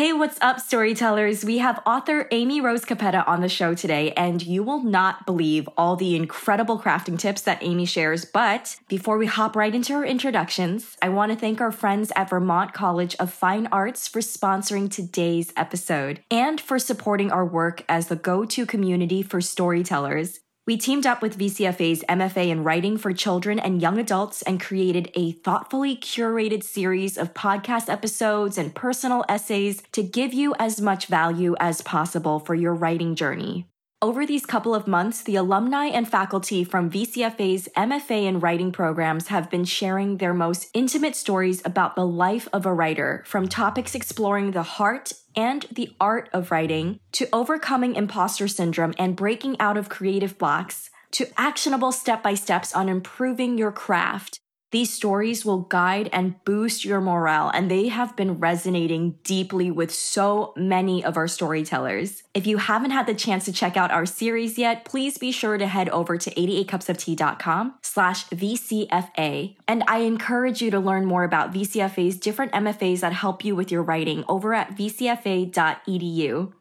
Hey, what's up, storytellers? We have author Amy Rose Capetta on the show today, and you will not believe all the incredible crafting tips that Amy shares. But before we hop right into her introductions, I want to thank our friends at Vermont College of Fine Arts for sponsoring today's episode and for supporting our work as the go to community for storytellers. We teamed up with VCFA's MFA in Writing for Children and Young Adults and created a thoughtfully curated series of podcast episodes and personal essays to give you as much value as possible for your writing journey. Over these couple of months, the alumni and faculty from VCFA's MFA in writing programs have been sharing their most intimate stories about the life of a writer, from topics exploring the heart and the art of writing to overcoming imposter syndrome and breaking out of creative blocks to actionable step by steps on improving your craft. These stories will guide and boost your morale, and they have been resonating deeply with so many of our storytellers. If you haven't had the chance to check out our series yet, please be sure to head over to 88cupsoftea.com slash VCFA. And I encourage you to learn more about VCFA's different MFAs that help you with your writing over at vcfa.edu.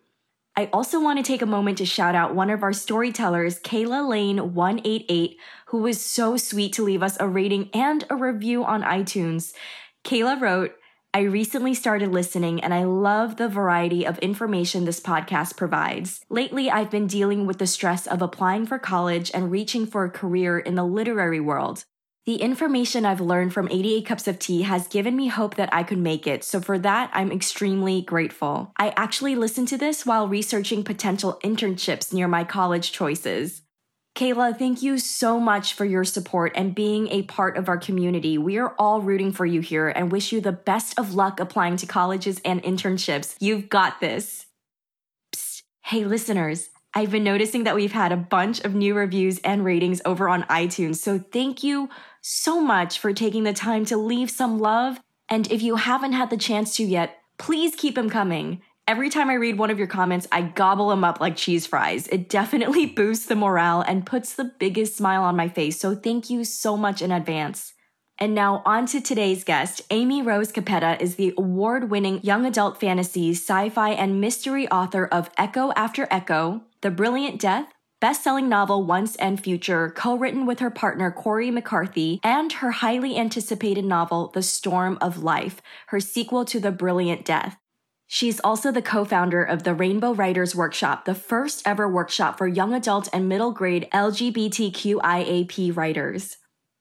I also want to take a moment to shout out one of our storytellers, Kayla Lane 188, who was so sweet to leave us a rating and a review on iTunes. Kayla wrote, I recently started listening and I love the variety of information this podcast provides. Lately, I've been dealing with the stress of applying for college and reaching for a career in the literary world. The information I've learned from 88 Cups of Tea has given me hope that I could make it, so for that, I'm extremely grateful. I actually listened to this while researching potential internships near my college choices. Kayla, thank you so much for your support and being a part of our community. We are all rooting for you here and wish you the best of luck applying to colleges and internships. You've got this. Psst. Hey, listeners. I've been noticing that we've had a bunch of new reviews and ratings over on iTunes, so thank you so much for taking the time to leave some love. And if you haven't had the chance to yet, please keep them coming. Every time I read one of your comments, I gobble them up like cheese fries. It definitely boosts the morale and puts the biggest smile on my face, so thank you so much in advance. And now, on to today's guest. Amy Rose Capetta is the award winning young adult fantasy, sci fi, and mystery author of Echo After Echo, The Brilliant Death, best selling novel Once and Future, co written with her partner Cori McCarthy, and her highly anticipated novel The Storm of Life, her sequel to The Brilliant Death. She's also the co founder of the Rainbow Writers Workshop, the first ever workshop for young adult and middle grade LGBTQIAP writers.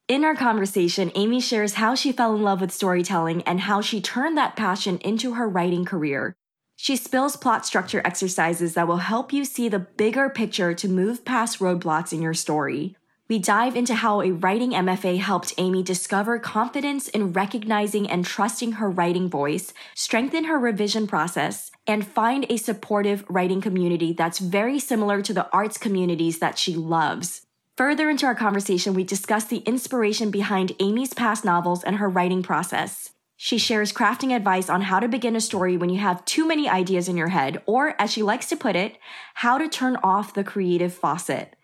In our conversation, Amy shares how she fell in love with storytelling and how she turned that passion into her writing career. She spills plot structure exercises that will help you see the bigger picture to move past roadblocks in your story. We dive into how a writing MFA helped Amy discover confidence in recognizing and trusting her writing voice, strengthen her revision process, and find a supportive writing community that's very similar to the arts communities that she loves. Further into our conversation, we discuss the inspiration behind Amy's past novels and her writing process. She shares crafting advice on how to begin a story when you have too many ideas in your head, or as she likes to put it, how to turn off the creative faucet.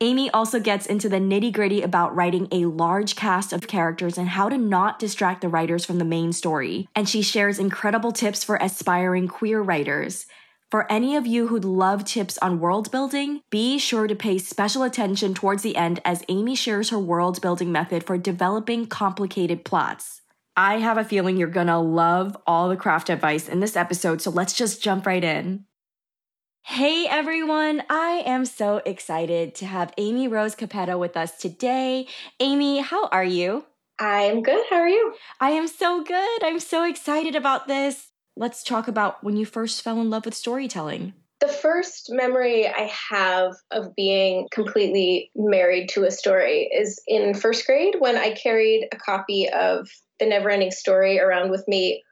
Amy also gets into the nitty gritty about writing a large cast of characters and how to not distract the writers from the main story. And she shares incredible tips for aspiring queer writers. For any of you who'd love tips on world building, be sure to pay special attention towards the end as Amy shares her world building method for developing complicated plots. I have a feeling you're gonna love all the craft advice in this episode, so let's just jump right in. Hey everyone, I am so excited to have Amy Rose Capetta with us today. Amy, how are you? I'm good. How are you? I am so good. I'm so excited about this. Let's talk about when you first fell in love with storytelling. The first memory I have of being completely married to a story is in first grade when I carried a copy of The never-ending Story around with me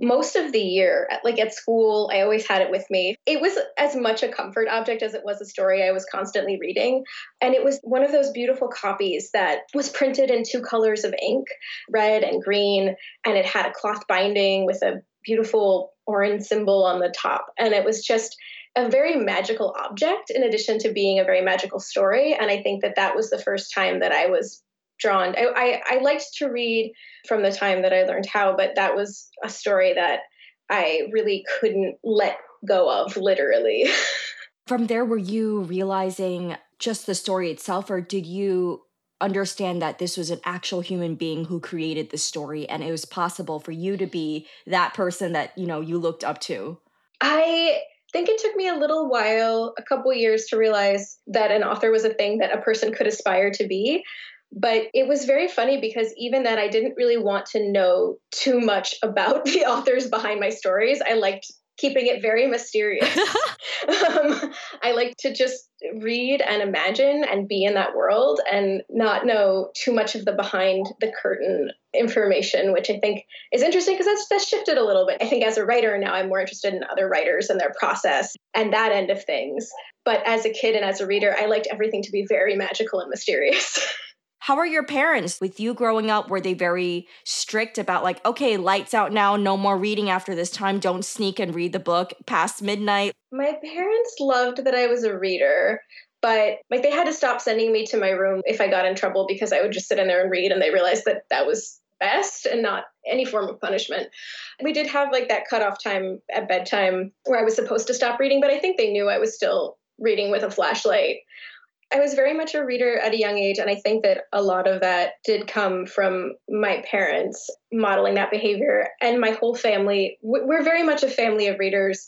most of the year. Like at school i always had it with me. It was as much a comfort object as it was a story i was constantly reading. And it was one of those beautiful copies that was printed in two colors of ink red and green and it had a cloth binding with a beautiful orange symbol on the top. And it was just a very magical object in addition to being a very magical story. And I think that that was the first time that I was drawn. I, I, I liked to read from the time that I learned how, but that was a story that I really couldn't let go of, literally. from there, were you realizing just the story itself, or did you understand that this was an actual human being who created the story and it was possible for you to be that person that you know you looked up to i think it took me a little while, a couple years, to realize that an author was a thing that a person could aspire to be. But it was very funny because even then, I didn't really want to know too much about the authors behind my stories. I liked keeping it very mysterious. um, I like to just read and imagine and be in that world and not know too much of the behind the curtain information, which I think is interesting because that's, that's shifted a little bit. I think as a writer now, I'm more interested in other writers and their process and that end of things. But as a kid and as a reader, I liked everything to be very magical and mysterious. How are your parents with you growing up? Were they very strict about, like, okay, lights out now, no more reading after this time, don't sneak and read the book past midnight? My parents loved that I was a reader, but like they had to stop sending me to my room if I got in trouble because I would just sit in there and read, and they realized that that was best and not any form of punishment. We did have like that cutoff time at bedtime where I was supposed to stop reading, but I think they knew I was still reading with a flashlight. I was very much a reader at a young age, and I think that a lot of that did come from my parents modeling that behavior. And my whole family, we're very much a family of readers.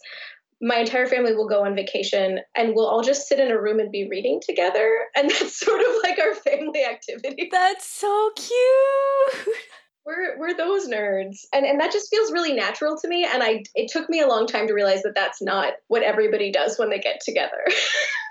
My entire family will go on vacation and we'll all just sit in a room and be reading together. And that's sort of like our family activity. That's so cute. We're, we're those nerds and and that just feels really natural to me and i it took me a long time to realize that that's not what everybody does when they get together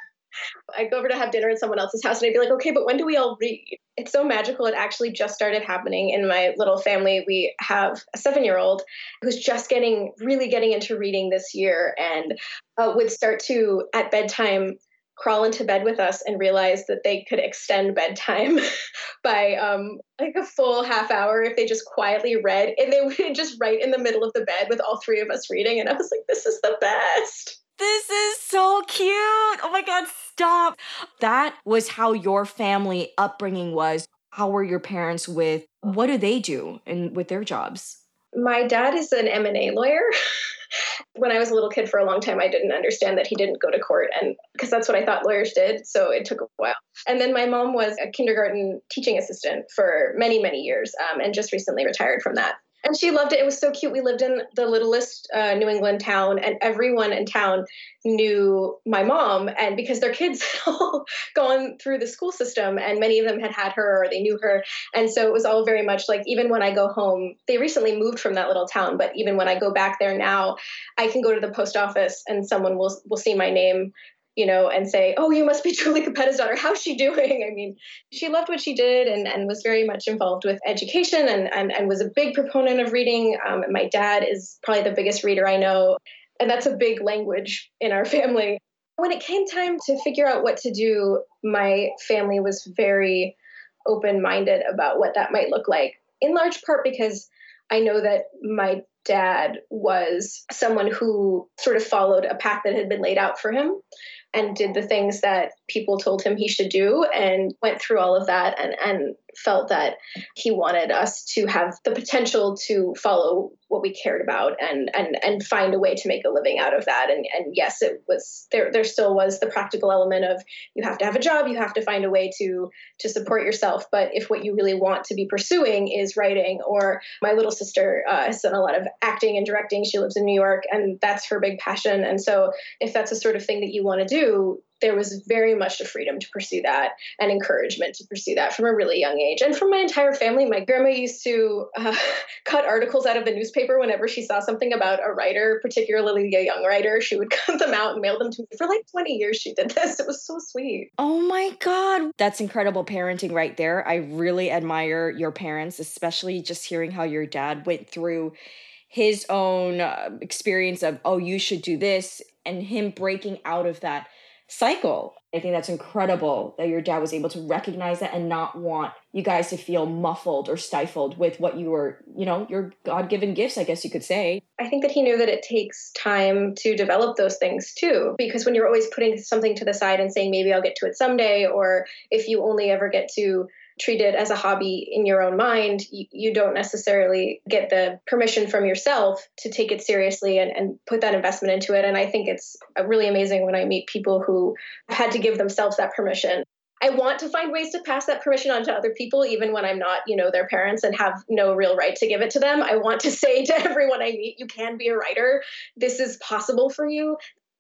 I'd go over to have dinner at someone else's house and I'd be like, okay, but when do we all read? It's so magical. It actually just started happening in my little family. We have a seven year old who's just getting, really getting into reading this year and uh, would start to, at bedtime, crawl into bed with us and realize that they could extend bedtime by um, like a full half hour if they just quietly read. And they would just right in the middle of the bed with all three of us reading. And I was like, this is the best. This is so cute. Oh my God, stop. That was how your family upbringing was. How were your parents with what do they do and with their jobs? My dad is an M&A lawyer. when I was a little kid for a long time, I didn't understand that he didn't go to court, and because that's what I thought lawyers did. So it took a while. And then my mom was a kindergarten teaching assistant for many, many years, um, and just recently retired from that and she loved it. It was so cute. We lived in the littlest uh, New England town, and everyone in town knew my mom. And because their kids all gone through the school system, and many of them had had her or they knew her, and so it was all very much like even when I go home, they recently moved from that little town, but even when I go back there now, I can go to the post office and someone will will see my name you know, and say, "Oh, you must be Julie Capetta's daughter. How's she doing?" I mean, she loved what she did and, and was very much involved with education and, and, and was a big proponent of reading. Um, my dad is probably the biggest reader I know, and that's a big language in our family. When it came time to figure out what to do, my family was very open minded about what that might look like, in large part because I know that my dad was someone who sort of followed a path that had been laid out for him and did the things that people told him he should do and went through all of that and, and felt that he wanted us to have the potential to follow what we cared about and and and find a way to make a living out of that. And and yes it was there there still was the practical element of you have to have a job you have to find a way to to support yourself. But if what you really want to be pursuing is writing or my little sister uh, has done a lot of acting and directing she lives in new york and that's her big passion. And so if that's the sort of thing that you want to do there was very much the freedom to pursue that and encouragement to pursue that from a really young age. And from my entire family, my grandma used to uh, cut articles out of the newspaper whenever she saw something about a writer, particularly a young writer. She would cut them out and mail them to me. For like 20 years, she did this. It was so sweet. Oh my God. That's incredible parenting right there. I really admire your parents, especially just hearing how your dad went through his own uh, experience of, oh, you should do this, and him breaking out of that cycle. I think that's incredible that your dad was able to recognize that and not want you guys to feel muffled or stifled with what you were, you know, your God given gifts, I guess you could say. I think that he knew that it takes time to develop those things too. Because when you're always putting something to the side and saying, maybe I'll get to it someday, or if you only ever get to treat it as a hobby in your own mind, you, you, don't necessarily get the permission from yourself to take it seriously and, and put that investment into it. And I think it's uh, really amazing when I meet people who had to give themselves that permission. I want to find ways to pass that permission on to other people, even when I'm not, you know, their parents and have no real right to give it to them. I want to say to everyone I meet, you can be a writer. This is possible for you.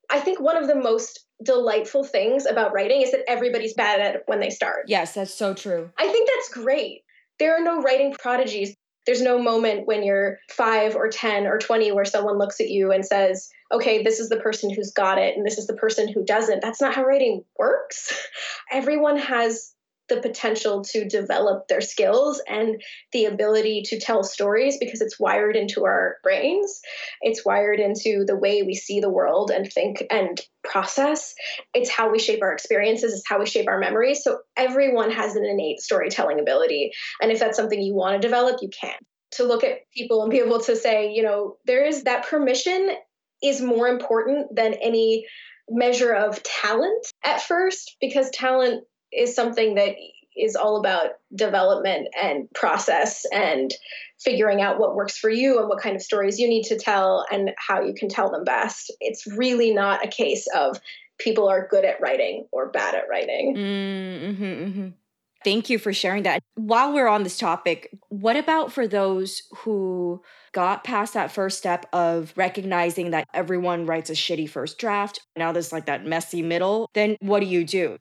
I think one of the most delightful things about writing is that everybody's bad at it when they start. Yes, that's so true. I think that's great. There are no writing prodigies. There's no moment when you're five or 10 or 20 where someone looks at you and says, okay, this is the person who's got it and this is the person who doesn't. That's not how writing works. Everyone has the potential to develop their skills and the ability to tell stories because it's wired into our brains. It's wired into the way we see the world and think and process. It's how we shape our experiences, it's how we shape our memories. So everyone has an innate storytelling ability. And if that's something you want to develop, you can. To look at people and be able to say, you know, there is that permission is more important than any measure of talent at first because talent is something that is all about development and process and figuring out what works for you and what kind of stories you need to tell and how you can tell them best. It's really not a case of people are good at writing or bad at writing. Mm-hmm, mm-hmm. Thank you for sharing that. While we're on this topic, what about for those who got past that first step of recognizing that everyone writes a shitty first draft? Now there's like that messy middle. Then what do you do?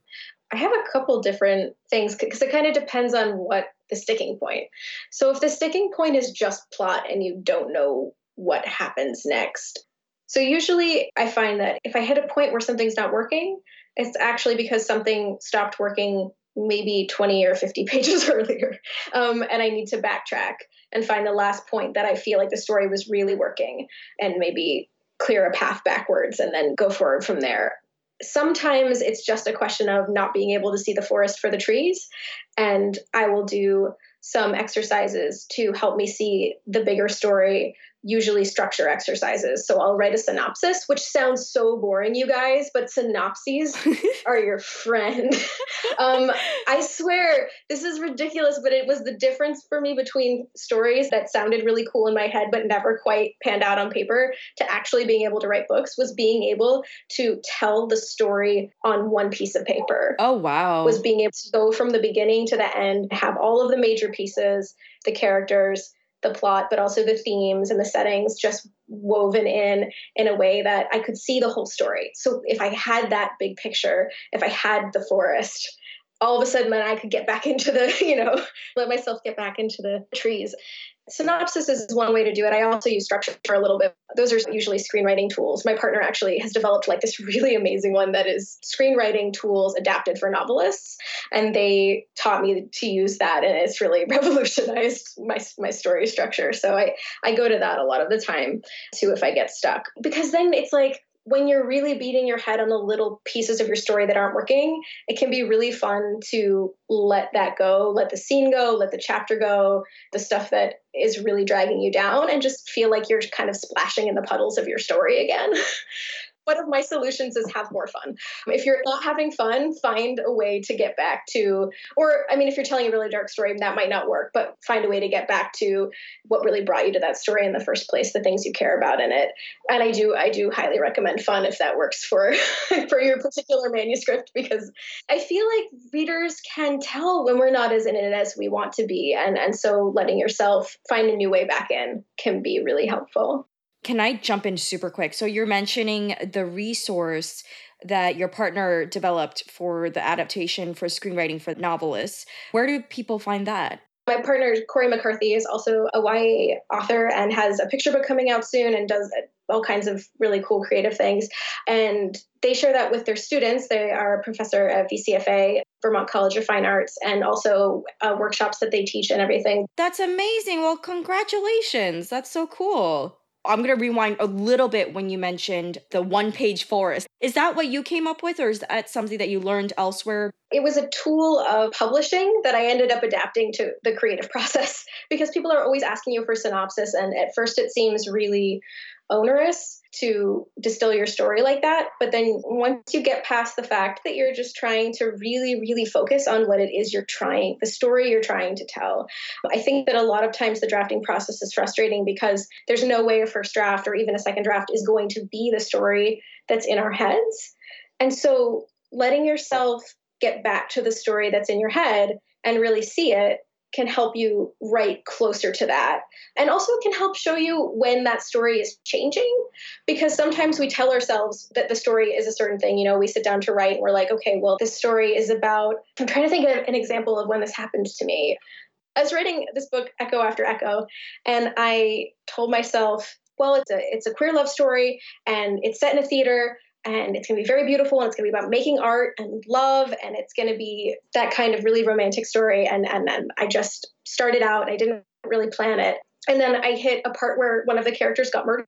I have a couple different things because it kind of depends on what the sticking point. So if the sticking point is just plot and you don't know what happens next. So usually I find that if I hit a point where something's not working, it's actually because something stopped working maybe 20 or 50 pages earlier. Um, and I need to backtrack and find the last point that I feel like the story was really working and maybe clear a path backwards and then go forward from there sometimes it's just a question of not being able to see the forest for the trees. And I will do some exercises to help me see the bigger story usually structure exercises. So I'll write a synopsis, which sounds so boring, you guys, but synopses are your friend. um, I swear, this is ridiculous, but it was the difference for me between stories that sounded really cool in my head but never quite panned out on paper to actually being able to write books was being able to tell the story on one piece of paper. Oh, wow. Was being able to go from the beginning to the end, have all of the major pieces, the characters, the plot, but also the themes and the settings just woven in in a way that I could see the whole story. So if I had that big picture, if I had the forest, all of a sudden I could get back into the, you know, let myself get back into the trees. Synopsis is one way to do it. I also use structure for a little bit. Those are usually screenwriting tools. My partner actually has developed like this really amazing one that is screenwriting tools adapted for novelists. And they taught me to use that and it's really revolutionized my, my story structure. So I, I go to that a lot of the time too if I get stuck. Because then it's like when you're really beating your head on the little pieces of your story that aren't working, it can be really fun to let that go, let the scene go, let the chapter go, the stuff that is really dragging you down, and just feel like you're kind of splashing in the puddles of your story again. one of my solutions is have more fun. If you're not having fun, find a way to get back to, or I mean, if you're telling a really dark story, that might not work, but find a way to get back to what really brought you to that story in the first place, the things you care about in it. And I do, I do highly recommend fun if that works for for your particular manuscript because I feel like readers can tell when we're not as in it as we want to be, and and so letting yourself find a new way back in can be really helpful. Can I jump in super quick? So you're mentioning the resource that your partner developed for the adaptation for screenwriting for novelists. Where do people find that? My partner, Cori McCarthy, is also a YA author and has a picture book coming out soon and does all kinds of really cool creative things. And they share that with their students. They are a professor at VCFA, Vermont College of Fine Arts, and also uh, workshops that they teach and everything. That's amazing. Well, congratulations. That's so cool. I'm going to rewind a little bit when you mentioned the one page forest. Is that what you came up with, or is that something that you learned elsewhere? It was a tool of publishing that I ended up adapting to the creative process because people are always asking you for synopsis. And at first, it seems really onerous to distill your story like that. But then once you get past the fact that you're just trying to really, really focus on what it is you're trying, the story you're trying to tell, I think that a lot of times the drafting process is frustrating because there's no way a first draft or even a second draft is going to be the story that's in our heads. And so letting yourself get back to the story that's in your head and really see it can help you write closer to that. And also it can help show you when that story is changing. Because sometimes we tell ourselves that the story is a certain thing. You know, we sit down to write and we're like, okay, well, this story is about. I'm trying to think of an example of when this happened to me. I was writing this book, Echo After Echo, and I told myself, well, it's a it's a queer love story and it's set in a theater and it's going to be very beautiful and it's going to be about making art and love and it's going to be that kind of really romantic story and and then i just started out i didn't really plan it. And then i hit a part where one of the characters got murdered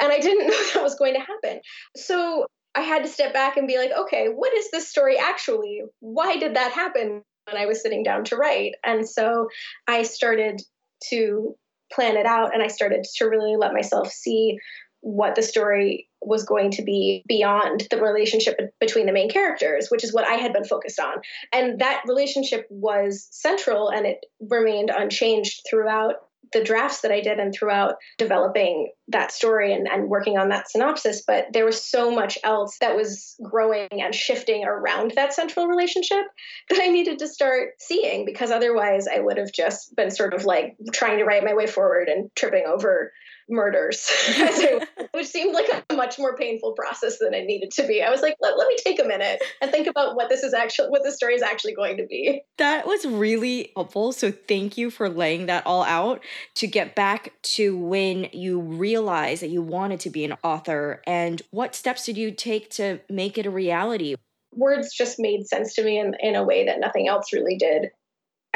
and i didn't know that was going to happen. So i had to step back and be like okay what is this story actually? Why did that happen when i was sitting down to write? And so i started to plan it out and i started to really let myself see what the story was going to be beyond the relationship between the main characters, which is what I had been focused on. And that relationship was central and it remained unchanged throughout the drafts that I did and throughout developing that story and, and working on that synopsis. But there was so much else that was growing and shifting around that central relationship that I needed to start seeing because otherwise I would have just been sort of like trying to write my way forward and tripping over murders, which seemed like a much more painful process than it needed to be. I was like, let, let me take a minute and think about what this is actually, what the story is actually going to be. That was really helpful. So thank you for laying that all out to get back to when you realized that you wanted to be an author and what steps did you take to make it a reality? Words just made sense to me in, in a way that nothing else really did.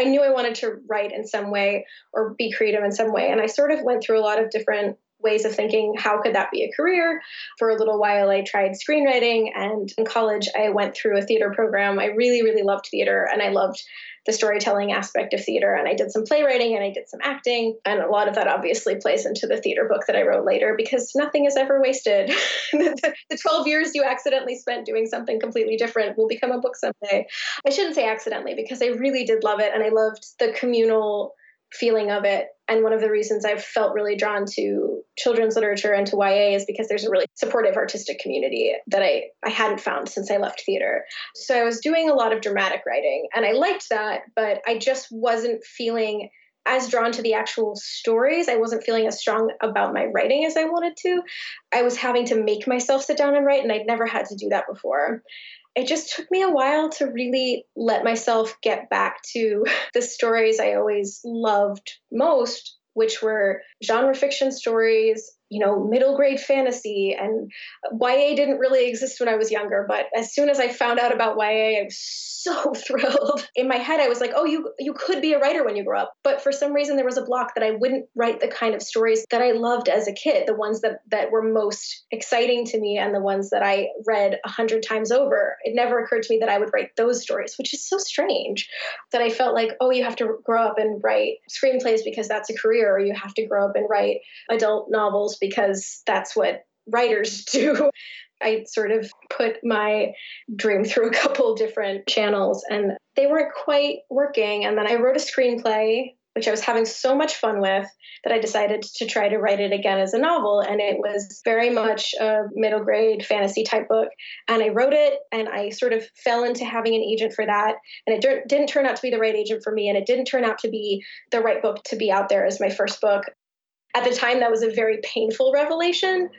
I knew I wanted to write in some way or be creative in some way. And I sort of went through a lot of different ways of thinking how could that be a career for a little while i tried screenwriting and in college i went through a theater program i really really loved theater and i loved the storytelling aspect of theater. And I did some playwriting and I did some acting. And a lot of that obviously plays into the theater book that I wrote later because nothing is ever wasted. the, the 12 years you accidentally spent doing something completely different will become a book someday. I shouldn't say accidentally because I really did love it and I loved the communal feeling of it. And one of the reasons I've felt really drawn to children's literature and to YA is because there's a really supportive artistic community that I, I hadn't found since I left theater. So I was doing a lot of dramatic writing and I liked that, but I just wasn't feeling as drawn to the actual stories. I wasn't feeling as strong about my writing as I wanted to. I was having to make myself sit down and write, and I'd never had to do that before it just took me a while to really let myself get back to the stories I always loved most, which were genre fiction stories you know, middle grade fantasy. And YA didn't really exist when I was younger, but as soon as I found out about YA, I was so thrilled. In my head, I was like, oh, you you could be a writer when you grow up. But for some reason there was a block that I wouldn't write the kind of stories that I loved as a kid, the ones that that were most exciting to me and the ones that I read a hundred times over. It never occurred to me that I would write those stories, which is so strange. That I felt like, oh, you have to grow up and write screenplays because that's a career, or you have to grow up and write adult novels because that's what writers do. I sort of put my dream through a couple different channels and they weren't quite working. And then I wrote a screenplay, which I was having so much fun with that I decided to try to write it again as a novel. And it was very much a middle grade fantasy type book. And I wrote it and I sort of fell into having an agent for that. And it didn't turn out to be the right agent for me. And it didn't turn out to be the right book to be out there as my first book at the time that was a very painful revelation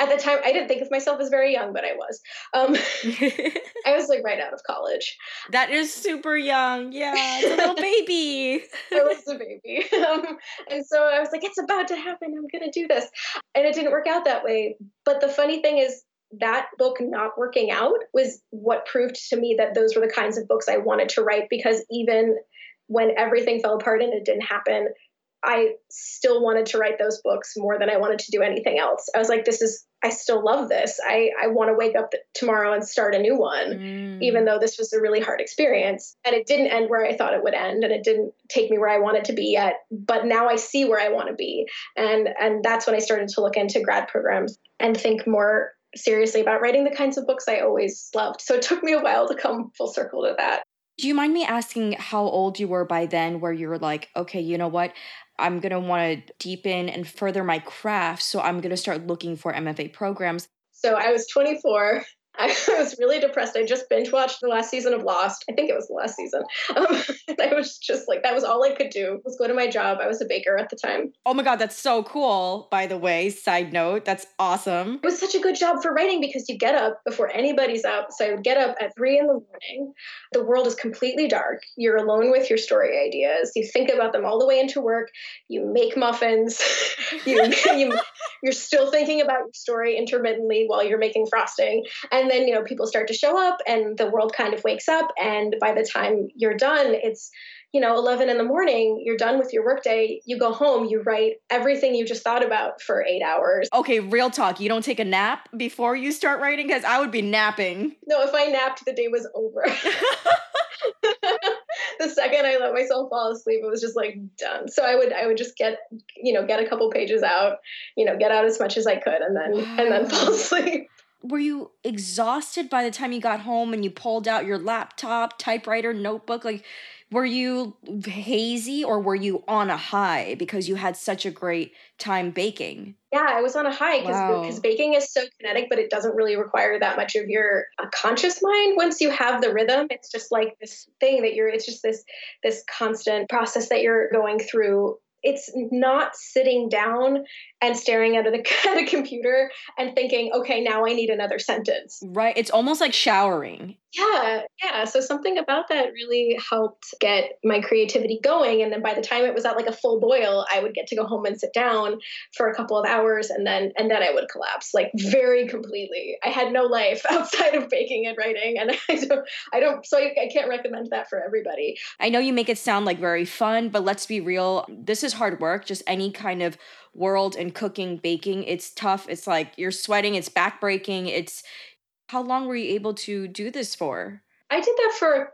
at the time, I didn't think of myself as very young, but I was. Um, I was like right out of college. That is super young. Yeah, it's a little baby. I was a baby. Um, and so I was like, it's about to happen. I'm going to do this. And it didn't work out that way. But the funny thing is, that book not working out was what proved to me that those were the kinds of books I wanted to write because even when everything fell apart and it didn't happen, I still wanted to write those books more than I wanted to do anything else. I was like, this is, I still love this. I, I want to wake up tomorrow and start a new one, mm. even though this was a really hard experience. And it didn't end where I thought it would end, and it didn't take me where I wanted to be yet. But now I see where I want to be. And, and that's when I started to look into grad programs and think more seriously about writing the kinds of books I always loved. So it took me a while to come full circle to that. Do you mind me asking how old you were by then, where you were like, okay, you know what? I'm going to want to deepen and further my craft. So I'm going to start looking for MFA programs. So I was 24 I was really depressed. I just binge watched the last season of Lost. I think it was the last season. Um, I was just like, that was all I could do was go to my job. I was a baker at the time. Oh my God, that's so cool, by the way. Side note, that's awesome. It was such a good job for writing because you get up before anybody's up. So I would get up at three in the morning. The world is completely dark. You're alone with your story ideas. You think about them all the way into work. You make muffins. you, you, you're still thinking about your story intermittently while you're making frosting. And and then you know people start to show up and the world kind of wakes up. And by the time you're done it's you know 11 in the morning you're done with your workday you go home you write everything you just thought about for eight hours. Okay real talk you don't take a nap before you start writing? Because i would be napping. No if i napped the day was over. The second i let myself fall asleep it was just like done. So i would i would just get you know get a couple pages out you know get out as much as i could and then wow. and then fall asleep were you exhausted by the time you got home and you pulled out your laptop, typewriter, notebook? Like, were you hazy or were you on a high because you had such a great time baking? Yeah, I was on a high because wow. baking is so kinetic, but it doesn't really require that much of your uh, conscious mind. Once you have the rhythm, it's just like this thing that you're. It's just this this constant process that you're going through it's not sitting down and staring at a, at a computer and thinking, okay, now I need another sentence. Right. It's almost like showering. Yeah. Yeah. So something about that really helped get my creativity going. And then by the time it was at like a full boil, I would get to go home and sit down for a couple of hours and then and then I would collapse like very completely. I had no life outside of baking and writing. And I don't I don't so I, I can't recommend that for everybody. I know you make it sound like very fun, but let's be real. This is hard work. Just any kind of world in cooking, baking, it's tough. It's like you're sweating, it's backbreaking. It's how long were you able to do this for? I did that for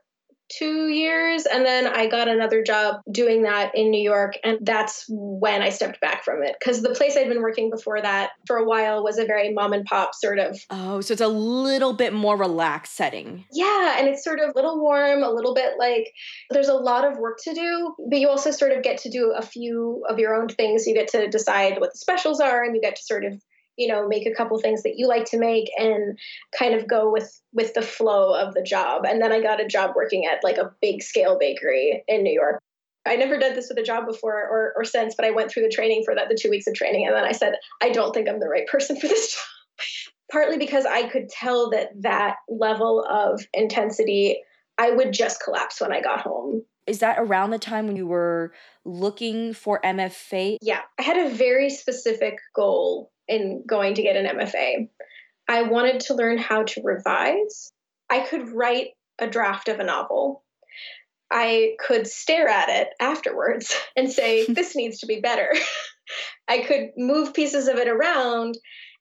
two years and then I got another job doing that in New York and that's when I stepped back from it because the place I'd been working before that for a while was a very mom and pop sort of Oh, so it's a little bit more relaxed setting. Yeah, and it's sort of a little warm, a little bit like there's a lot of work to do, but you also sort of get to do a few of your own things. You get to decide what the specials are and you get to sort of you know make a couple things that you like to make and kind of go with with the flow of the job and then i got a job working at like a big scale bakery in new york I never did this with a job before or, or since, but I went through the training for that, the two weeks of training. And then I said, I don't think I'm the right person for this job. Partly because I could tell that that level of intensity, I would just collapse when I got home. Is that around the time when you were looking for MFA? Yeah, I had a very specific goal in going to get an MFA. I wanted to learn how to revise. I could write a draft of a novel. I could stare at it afterwards and say, this needs to be better. I could move pieces of it around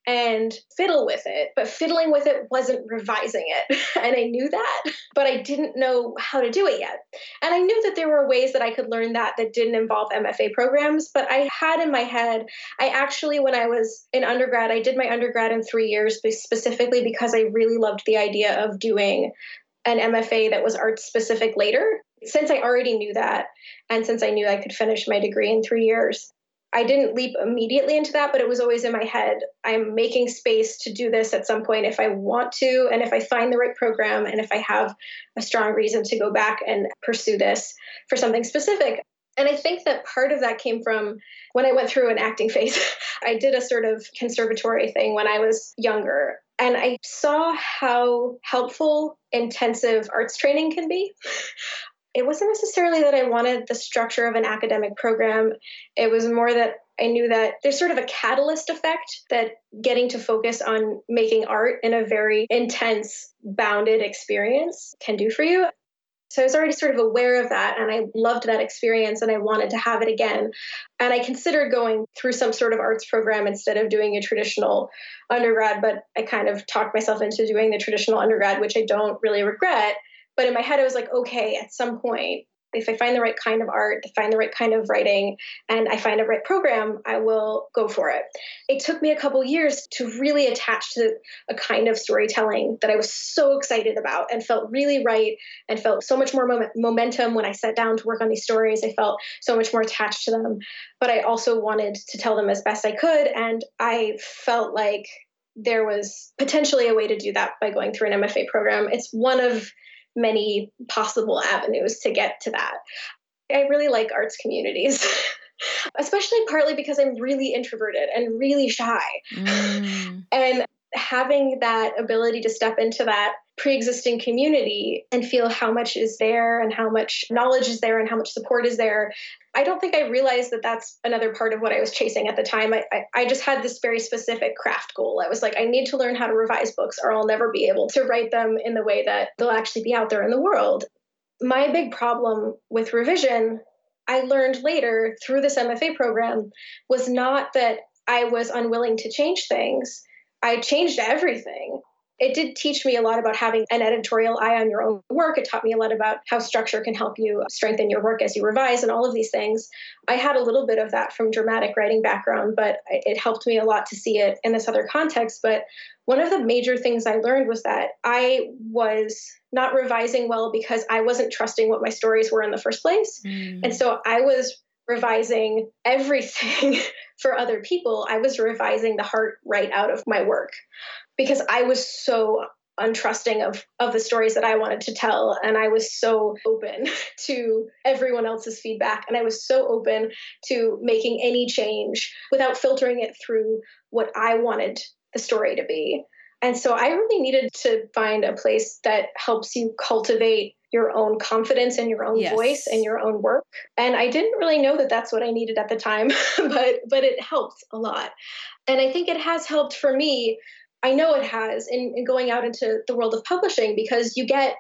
and fiddle with it. But fiddling with it wasn't revising it. And I knew that, but I didn't know how to do it yet. And I knew that there were ways that I could learn that that didn't involve MFA programs. But I had in my head, I actually, when I was in undergrad, I did my undergrad in three years specifically because I really loved the idea of doing an MFA that was art specific later. Since I already knew that, and since I knew I could finish my degree in three years, I didn't leap immediately into that, but it was always in my head. I'm making space to do this at some point if I want to, and if I find the right program, and if I have a strong reason to go back and pursue this for something specific. And I think that part of that came from when I went through an acting phase. I did a sort of conservatory thing when I was younger. And I saw how helpful intensive arts training can be. It wasn't necessarily that I wanted the structure of an academic program. It was more that I knew that there's sort of a catalyst effect that getting to focus on making art in a very intense, bounded experience can do for you. So I was already sort of aware of that and I loved that experience and I wanted to have it again. And I considered going through some sort of arts program instead of doing a traditional undergrad, but I kind of talked myself into doing the traditional undergrad, which I don't really regret. But in my head, I was like, okay, at some point, if I find the right kind of art, find the right kind of writing, and I find a right program, I will go for it. It took me a couple years to really attach to a kind of storytelling that I was so excited about and felt really right and felt so much more moment- momentum when I sat down to work on these stories. I felt so much more attached to them, but I also wanted to tell them as best I could. And I felt like there was potentially a way to do that by going through an MFA program. It's one of many possible avenues to get to that. I really like arts communities. Especially partly because I'm really introverted and really shy. Mm. and having that ability to step into that pre-existing community and feel how much is there and how much knowledge is there and how much support is there i don't think i realized that that's another part of what i was chasing at the time. I, I, I, just had this very specific craft goal. I was like i need to learn how to revise books or i'll never be able to write them in the way that they'll actually be out there in the world. My big problem with revision i learned later through this mfa program was not that i was unwilling to change things I changed everything it did teach me a lot about having an editorial eye on your own work. It taught me a lot about how structure can help you strengthen your work as you revise and all of these things. I had a little bit of that from dramatic writing background, but it helped me a lot to see it in this other context. But one of the major things I learned was that I was not revising well because I wasn't trusting what my stories were in the first place. Mm. And so I was revising everything for other people. I was revising the heart right out of my work because I was so untrusting of of the stories that I wanted to tell and I was so open to everyone else's feedback and I was so open to making any change without filtering it through what I wanted the story to be. And so I really needed to find a place that helps you cultivate your own confidence and your own yes. voice and your own work. And I didn't really know that that's what I needed at the time, but but it helped a lot. And I think it has helped for me I know it has in, in going out into the world of publishing because you get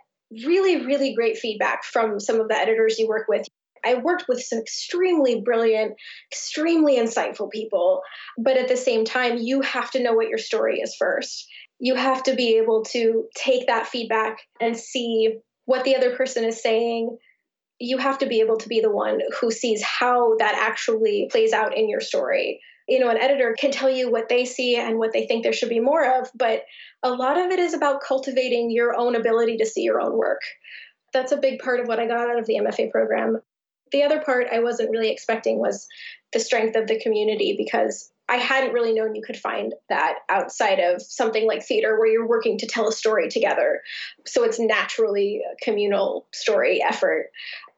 really, really great feedback from some of the editors you work with. I worked with some extremely brilliant, extremely insightful people, but at the same time, you have to know what your story is first. You have to be able to take that feedback and see what the other person is saying. You have to be able to be the one who sees how that actually plays out in your story you know, an editor can tell you what they see and what they think there should be more of, but a lot of it is about cultivating your own ability to see your own work. That's a big part of what I got out of the MFA program. The other part I wasn't really expecting was the strength of the community because I hadn't really known you could find that outside of something like theater where you're working to tell a story together. So it's naturally a communal story effort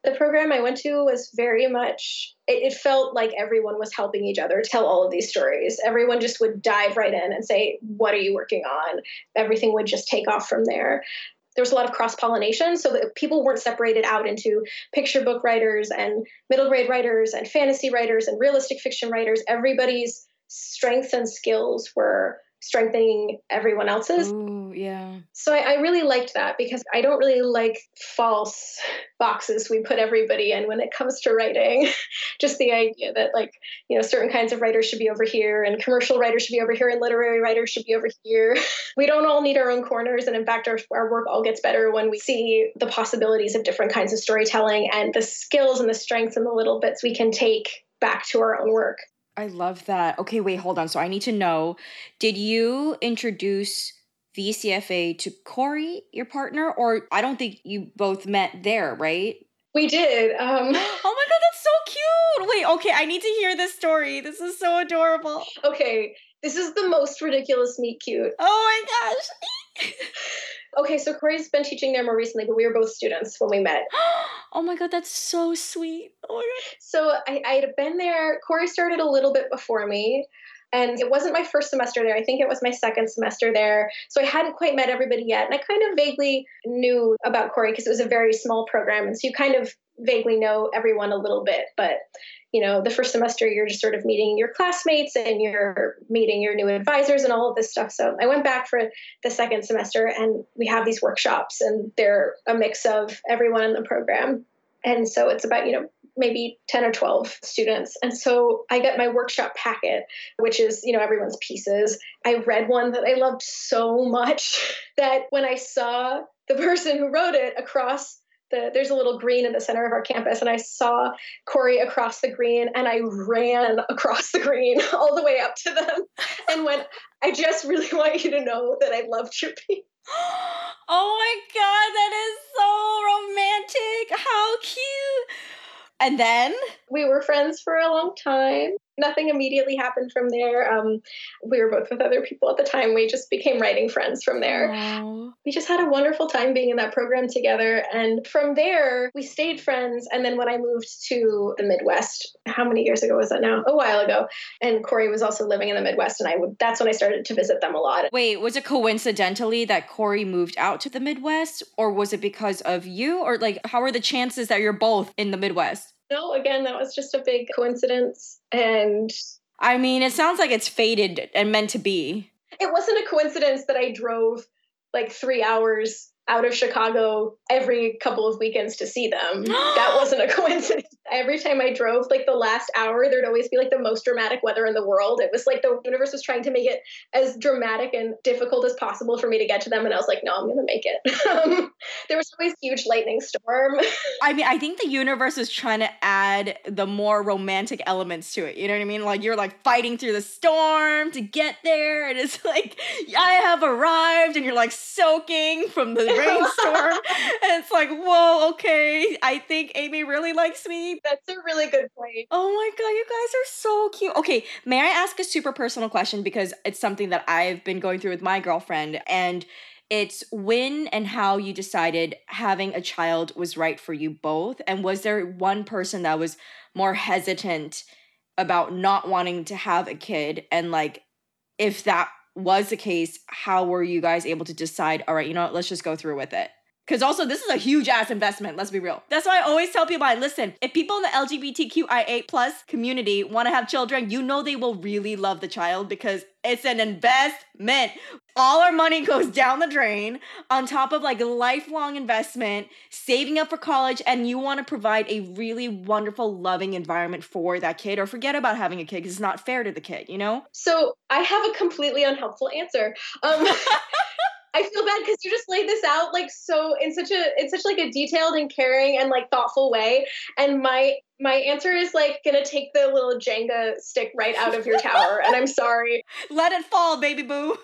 the program I went to was very much, it, it, felt like everyone was helping each other tell all of these stories. Everyone just would dive right in and say, What are you working on? Everything would just take off from there. There was a lot of cross pollination, so that people weren't separated out into picture book writers and middle grade writers and fantasy writers and realistic fiction writers. Everybody's strengths and skills were strengthening everyone else's. Ooh, yeah. So I, I, really liked that because I don't really like false boxes we put everybody in when it comes to writing. Just the idea that like, you know, certain kinds of writers should be over here and commercial writers should be over here and literary writers should be over here. we don't all need our own corners. And in fact, our, our work all gets better when we see the possibilities of different kinds of storytelling and the skills and the strengths and the little bits we can take back to our own work. I love that. Okay, wait, hold on. So I need to know did you introduce VCFA to Cori, your partner? Or I don't think you both met there, right? We did. Um, oh my god, that's so cute. Wait, okay, I need to hear this story. This is so adorable. Okay, this is the most ridiculous meet cute. Oh my gosh. okay, so Cori's been teaching there more recently, but we were both students when we met. oh my god, that's so sweet. Oh my god. So I, I had been there. Cori started a little bit before me. And it wasn't my first semester there. I think it was my second semester there. So I hadn't quite met everybody yet. And I kind of vaguely knew about Corey because it was a very small program. And so you kind of vaguely know everyone a little bit. But, you know, the first semester, you're just sort of meeting your classmates and you're meeting your new advisors and all of this stuff. So I went back for the second semester and we have these workshops, and they're a mix of everyone in the program. And so it's about, you know, maybe 10 or 12 students. And so I get my workshop packet, which is, you know, everyone's pieces. I read one that I loved so much that when I saw the person who wrote it across the, there's a little green in the center of our campus, and I saw Cori across the green, and I ran across the green all the way up to them and went, I just really want you to know that I loved your piece. Oh my god, that is so romantic. How cute. And then we were friends for a long time. Nothing immediately happened from there. Um, we were both with other people at the time. We just became writing friends from there. We just had a wonderful time being in that program together. And from there, we stayed friends. And then when I moved to the Midwest, how many years ago was that now? A while ago. And Cori was also living in the Midwest. And I would that's when I started to visit them a lot. Wait, was it coincidentally that Cori moved out to the Midwest? Or was it because of you? Or like how are the chances that you're both in the Midwest? No, again, that was just a big coincidence. And I mean, it sounds like it's fated and meant to be. It wasn't a coincidence that I drove like three hours out of Chicago every couple of weekends to see them. that wasn't a coincidence. Every time I drove, like the last hour, there'd always be like the most dramatic weather in the world. It was like the universe was trying to make it as dramatic and difficult as possible for me to get to them. And I was like, no, I'm going to make it. Um, there was always huge lightning storm. I mean, I think the universe is trying to add the more romantic elements to it. You know what I mean? Like you're like fighting through the storm to get there. And it's like, I have arrived. And you're like soaking from the rainstorm. and it's like, whoa, okay. I think Amy really likes me. That's a really good point. Oh my God, you guys are so cute. Okay, may I ask a super personal question because it's something that I've been going through with my girlfriend and it's when and how you decided having a child was right for you both and was there one person that was more hesitant about not wanting to have a kid and like if that was the case, how were you guys able to decide, all right, you know what, let's just go through with it? Because also, this is a huge ass investment, let's be real. That's why I always tell people, I listen, if people in the LGBTQIA plus community want to have children, you know they will really love the child because it's an investment. All our money goes down the drain on top of like a lifelong investment, saving up for college, and you want to provide a really wonderful, loving environment for that kid, or forget about having a kid because it's not fair to the kid, you know? So I have a completely unhelpful answer. Um, I feel bad because you just laid this out like so in such a in such like a detailed and caring and like thoughtful way. And my my answer is like gonna take the little Jenga stick right out of your tower. and I'm sorry. Let it fall, baby boo.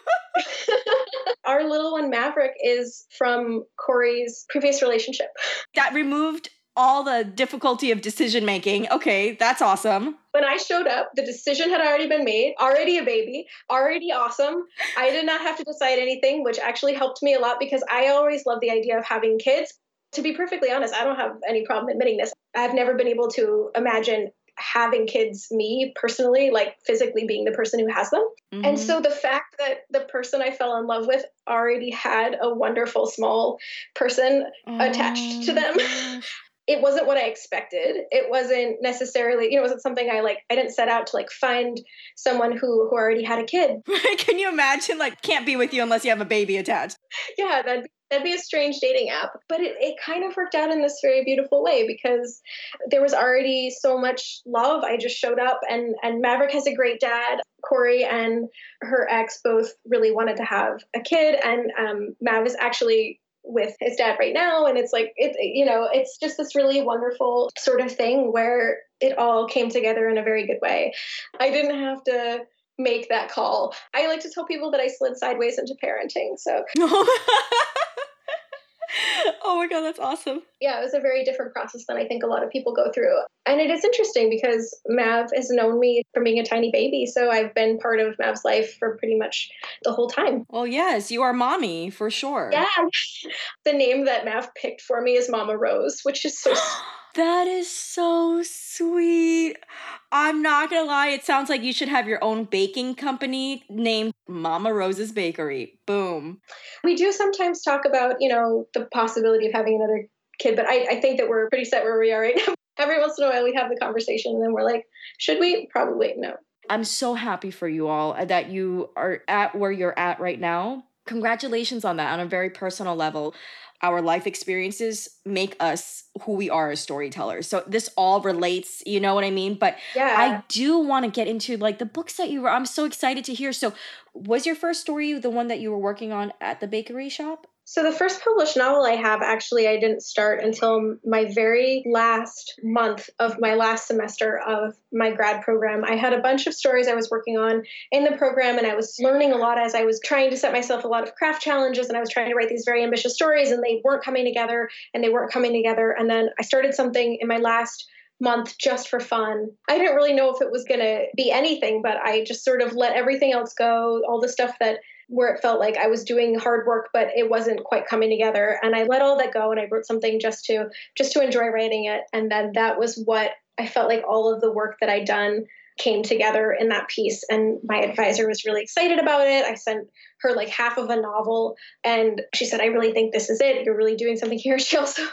Our little one Maverick is from Cori's previous relationship. That removed all the difficulty of decision making. Okay, that's awesome. When I showed up, the decision had already been made, already a baby, already awesome. I did not have to decide anything, which actually helped me a lot because I always love the idea of having kids. To be perfectly honest, I don't have any problem admitting this. I've never been able to imagine having kids me personally like physically being the person who has them mm-hmm. and so the fact that the person i fell in love with already had a wonderful small person oh, attached to them it wasn't what I expected. It wasn't necessarily, you know, it wasn't something I like. I didn't set out to like find someone who who already had a kid. Can you imagine? Like, can't be with you unless you have a baby attached. Yeah, that'd be, that'd be a strange dating app. But it, it kind of worked out in this very beautiful way because there was already so much love. I just showed up, and and Maverick has a great dad. Cori and her ex both really wanted to have a kid, and um, Mav is actually with his dad right now. And it's like it you know it's just this really wonderful sort of thing where it all came together in a very good way. I didn't have to make that call. I like to tell people that i slid sideways into parenting so oh my god, that's awesome. Yeah, it was a very different process than I think a lot of people go through. And it is interesting because Mav has known me from being a tiny baby, so I've been part of Mav's life for pretty much the whole time. Well, yes, you are mommy for sure. Yeah. the name that Mav picked for me is Mama Rose, which is so That is so sweet. I'm not gonna lie, it sounds like you should have your own baking company named Mama Rose's Bakery. Boom. We do sometimes talk about, you know, the possibility of having another kid, but I, I think that we're pretty set where we are right now. Every once in a while we have the conversation and then we're like, should we? Probably no. I'm so happy for you all uh, that you are at where you're at right now. Congratulations on that on a very personal level our life experiences make us who we are as storytellers. So this all relates, you know what I mean? But yeah. I do want to get into like the books that you were I'm so excited to hear. So was your first story the one that you were working on at the bakery shop? So, the first published novel I have actually, I didn't start until my very last month of my last semester of my grad program. I had a bunch of stories I was working on in the program, and I was learning a lot as I was trying to set myself a lot of craft challenges, and I was trying to write these very ambitious stories, and they weren't coming together, and they weren't coming together. And then I started something in my last month just for fun. I didn't really know if it was going to be anything, but I just sort of let everything else go, all the stuff that where it felt like I was doing hard work but it wasn't quite coming together and I let all that go and I wrote something just to just to enjoy writing it and then that was what I felt like all of the work that I'd done came together in that piece and my advisor was really excited about it. I sent her like half of a novel and she said I really think this is it. You're really doing something here. She also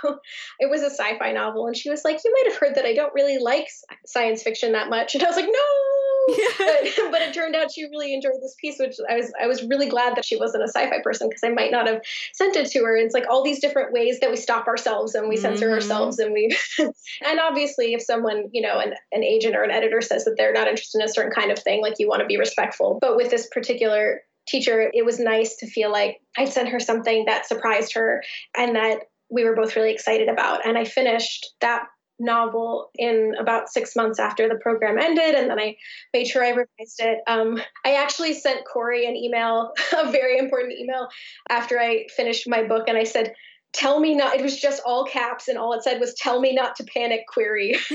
it was a sci-fi novel and she was like you might have heard that I don't really like science fiction that much and I was like no but, but, it turned out she really enjoyed this piece, which I was I was really glad that she wasn't a sci-fi person because I might not have sent it to her. It's like all these different ways that we stop ourselves and we censor mm-hmm. ourselves and we and obviously if someone you know an, an agent or an editor says that they're not interested in a certain kind of thing, like you want to be respectful. But with this particular teacher, it was nice to feel like I'd sent her something that surprised her and that we were both really excited about. And I finished that novel in about six months after the program ended, and then I made sure I revised it. Um, I actually sent Cori an email, a very important email, after I finished my book, and I said, tell me not it was just all caps and all it said was tell me not to panic query.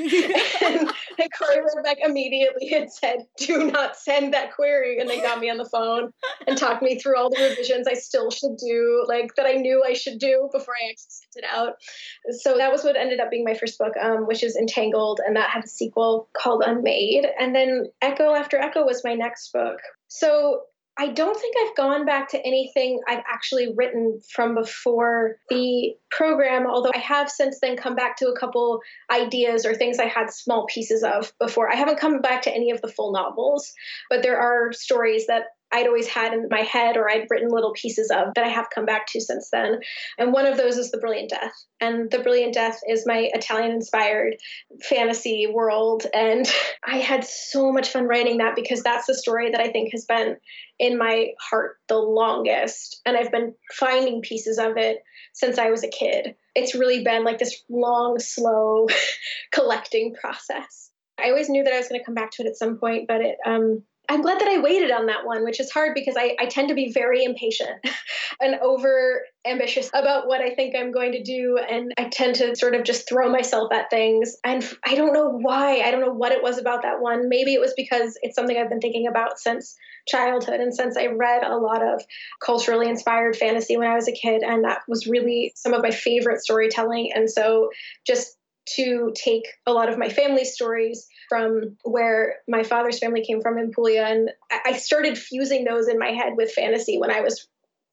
And, and Cori back immediately and said do not send that query and they got me on the phone and talked me through all the revisions i still should do like that i knew i should do before i actually sent it out. So that was what ended up being my first book um, which is entangled and that had a sequel called unmade. And then echo after echo was my next book. So I don't think I've gone back to anything I've actually written from before the program, although I have since then come back to a couple ideas or things I had small pieces of before. I haven't come back to any of the full novels, but there are stories that I'd always had in my head or I'd written little pieces of that I have come back to since then. And one of those is The Brilliant Death. And The Brilliant Death is my Italian inspired fantasy world. And I had so much fun writing that because that's the story that I think has been in my heart the longest. And I've been finding pieces of it since I was a kid. It's really been like this long, slow collecting process. I always knew that I was going to come back to it at some point, but it um, I'm glad that I waited on that one, which is hard because I, I tend to be very impatient and over ambitious about what I think I'm going to do. And I tend to sort of just throw myself at things. And I don't know why. I don't know what it was about that one. Maybe it was because it's something I've been thinking about since childhood and since I read a lot of culturally inspired fantasy when I was a kid. And that was really some of my favorite storytelling. And so just to take a lot of my family stories from where my father's family came from in Puglia. And I started fusing those in my head with fantasy when I was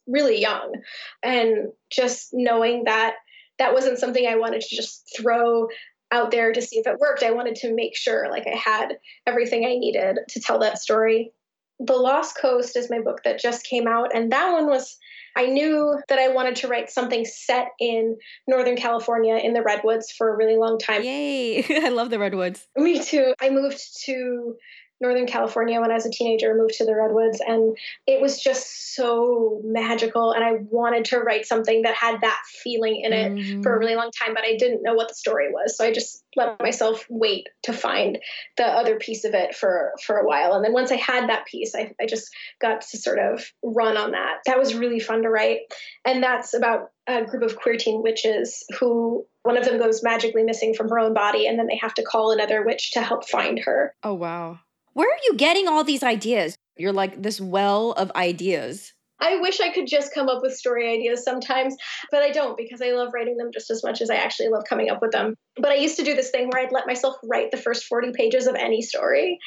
really young. And just knowing that that wasn't something I wanted to just throw out there to see if it worked. I wanted to make sure like I had everything I needed to tell that story. The Lost Coast is my book that just came out, and that one was I knew that I wanted to write something set in Northern California in the Redwoods for a really long time. Yay! I love the Redwoods. Me too. I moved to Northern California when I was a teenager, moved to the Redwoods, and it was just so magical. And I wanted to write something that had that feeling in it mm-hmm. for a really long time, but I didn't know what the story was. So I just let myself wait to find the other piece of it for, for a while. And then once I had that piece, I, I just got to sort of run on that. That was really fun to write. And that's about a group of queer teen witches who one of them goes magically missing from her own body and then they have to call another witch to help find her. Oh, wow. Where are you getting all these ideas? You're like this well of ideas. I wish I could just come up with story ideas sometimes, but I don't because I love writing them just as much as I actually love coming up with them. But I used to do this thing where I'd let myself write the first 40 pages of any story.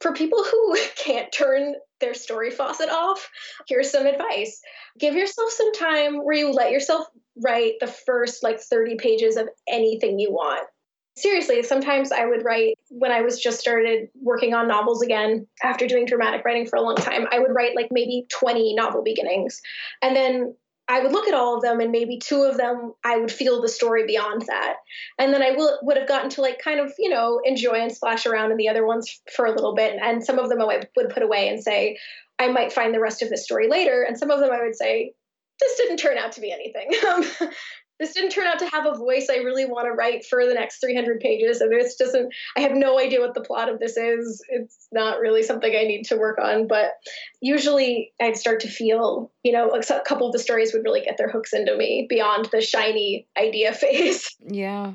For people who can't turn their story faucet off, here's some advice. Give yourself some time where you let yourself write the first like 30 pages of anything you want seriously, sometimes I would write when I was just started working on novels again after doing dramatic writing for a long time. I would write like maybe 20 novel beginnings. And then I would look at all of them and maybe two of them I would feel the story beyond that. And then I will, would have gotten to like kind of, you know, enjoy and splash around in the other ones for a little bit. And some of them I would put away and say, I might find the rest of the story later. And some of them I would say, this didn't turn out to be anything. Um, this didn't turn out to have a voice I really want to write for the next 300 pages. And this doesn't, I have no idea what the plot of this is. It's not really something I need to work on. But usually I'd start to feel, you know, a couple of the stories would really get their hooks into me beyond the shiny idea phase. Yeah.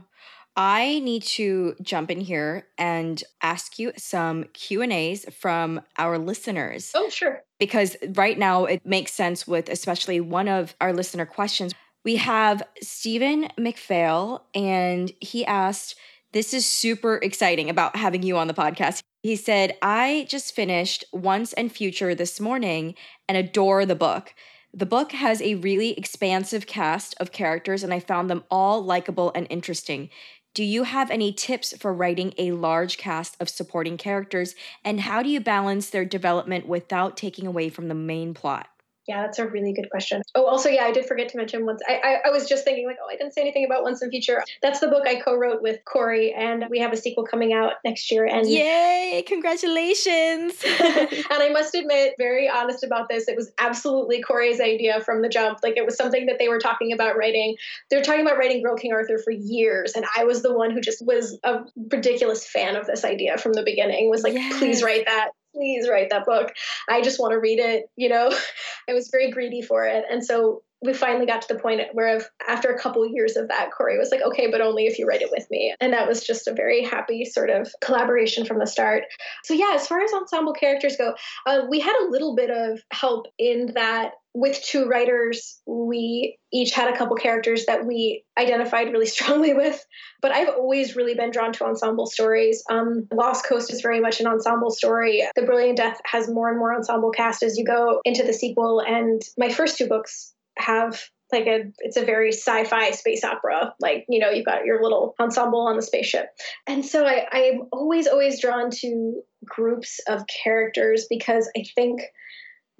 I need to jump in here and ask you some Q&As from our listeners. Oh, sure. Because right now it makes sense with especially one of our listener questions we have Stephen McPhail, and he asked, This is super exciting about having you on the podcast. He said, I just finished Once and Future this morning and adore the book. The book has a really expansive cast of characters, and I found them all likable and interesting. Do you have any tips for writing a large cast of supporting characters, and how do you balance their development without taking away from the main plot? Yeah, that's a really good question. Oh, also, yeah, I did forget to mention once. I, I, I, was just thinking, like, oh, I didn't say anything about Once and Future. That's the book I co wrote with Cori, and we have a sequel coming out next year. And yay, congratulations! and I must admit, very honest about this, it was absolutely Cori's idea from the jump. Like, it was something that they were talking about writing. They were talking about writing Girl King Arthur for years, and I was the one who just was a ridiculous fan of this idea from the beginning, was like, yes. please write that please write that book. I just want to read it. You know, I was very greedy for it. And so we finally got to the point where after a couple years of that Cori was like okay but only if you write it with me and that was just a very happy sort of collaboration from the start so yeah as far as ensemble characters go uh, we had a little bit of help in that with two writers, we each had a couple characters that we identified really strongly with. But I've always really been drawn to ensemble stories. Um, Lost Coast is very much an ensemble story. The Brilliant Death has more and more ensemble cast as you go into the sequel. And my first two books have like a it's a very sci-fi space opera like you know you've got your little ensemble on the spaceship and so I, i'm always always drawn to groups of characters because i think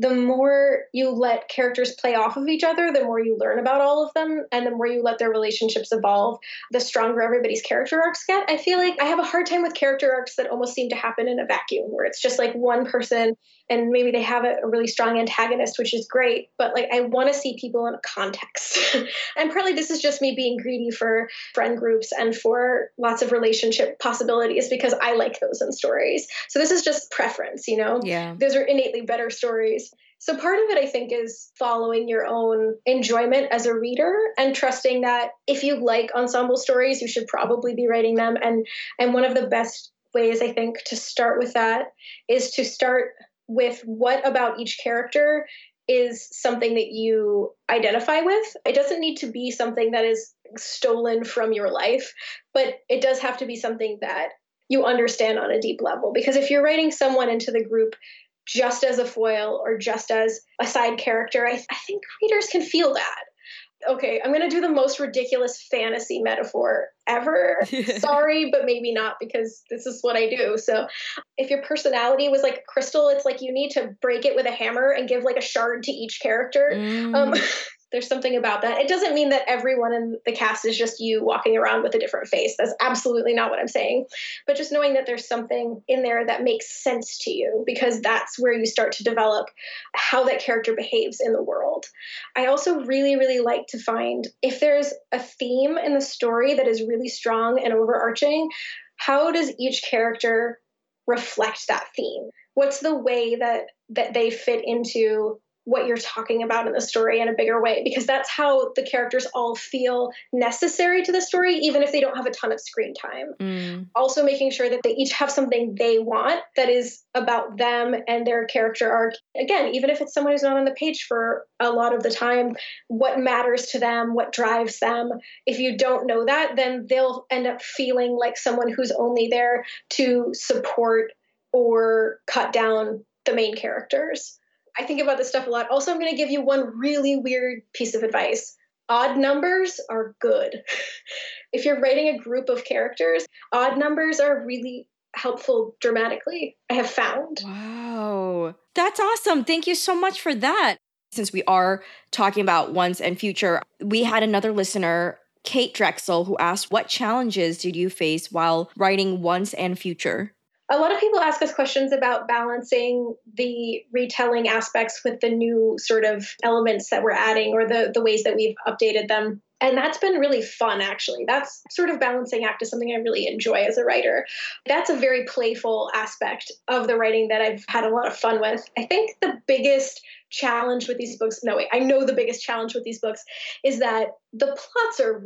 the more you let characters play off of each other, the more you learn about all of them, and the more you let their relationships evolve, the stronger everybody's character arcs get. I feel like I have a hard time with character arcs that almost seem to happen in a vacuum, where it's just like one person and maybe they have a, a really strong antagonist, which is great, but like I want to see people in a context. and partly this is just me being greedy for friend groups and for lots of relationship possibilities because I like those in stories. So this is just preference, you know? Yeah. Those are innately better stories. So part of it, I think, is following your own enjoyment as a reader and trusting that if you like ensemble stories, you should probably be writing them. And and one of the best ways I think to start with that is to start with what about each character is something that you identify with. It doesn't need to be something that is stolen from your life, but it does have to be something that you understand on a deep level. Because if you're writing someone into the group just as a foil or just as a side character, I, I think readers can feel that okay, I'm going to do the most ridiculous fantasy metaphor ever. Sorry, but maybe not because this is what I do. So, if your personality was like crystal, it's like you need to break it with a hammer and give like a shard to each character. Um, mm. Um, there's something about that. It doesn't mean that everyone in the cast is just you walking around with a different face. That's absolutely not what I'm saying. But just knowing that there's something in there that makes sense to you because that's where you start to develop how that character behaves in the world. I also really, really like to find if there's a theme in the story that is really strong and overarching, how does each character reflect that theme? What's the way that that they fit into what you're talking about in the story in a bigger way because that's how the characters all feel necessary to the story even if they don't have a ton of screen time. Mm. also making sure that they each have something they want that is about them and their character arc. Again even if it's someone who's not on the page for a lot of the time what matters to them what drives them. If you don't know that then they'll end up feeling like someone who's only there to support or cut down the main characters I think about this stuff a lot. Also, I'm going to give you one really weird piece of advice. Odd numbers are good. if you're writing a group of characters, odd numbers are really helpful dramatically, I have found. Wow. That's awesome. Thank you so much for that. Since we are talking about once and future, we had another listener, Kate Drexel, who asked, What challenges did you face while writing once and future? A lot of people ask us questions about balancing the retelling aspects with the new sort of elements that we're adding or the, the ways that we've updated them. And that's been really fun, actually. That's sort of balancing act is something I really enjoy as a writer. That's a very playful aspect of the writing that I've had a lot of fun with. I think the biggest challenge with these books, no, wait, I know the biggest challenge with these books is that the plots are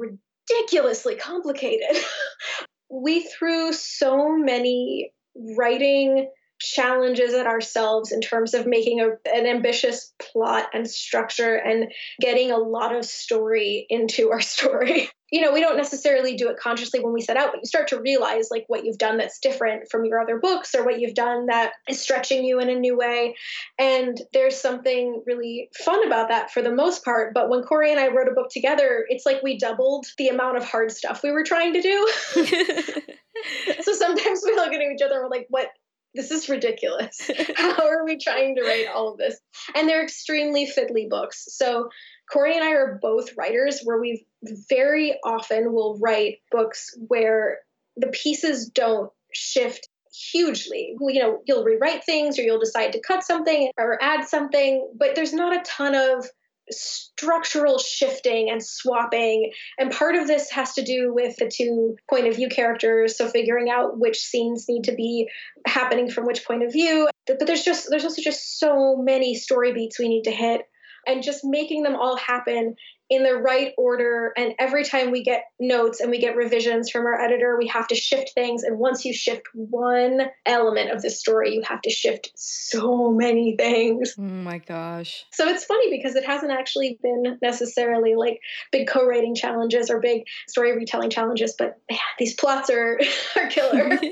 ridiculously complicated. we threw so many writing challenges at ourselves in terms of making a, an ambitious plot and structure and getting a lot of story into our story. You know, we don't necessarily do it consciously when we set out, but you start to realize like what you've done that's different from your other books or what you've done that is stretching you in a new way. And there's something really fun about that for the most part. But when Cori and I wrote a book together, it's like we doubled the amount of hard stuff we were trying to do. so sometimes we look at each other and we're like, what? This is ridiculous. How are we trying to write all of this? And they're extremely fiddly books. So Cori and I are both writers where we very often will write books where the pieces don't shift hugely. You know, you'll rewrite things or you'll decide to cut something or add something, but there's not a ton of structural shifting and swapping. And part of this has to do with the two point of view characters. So figuring out which scenes need to be happening from which point of view. But there's just there's also just so many story beats we need to hit. And just making them all happen in the right order. And every time we get notes and we get revisions from our editor, we have to shift things. And once you shift one element of the story, you have to shift so many things. Oh my gosh. So it's funny because it hasn't actually been necessarily like big co writing challenges or big story retelling challenges, but man, these plots are, are killer.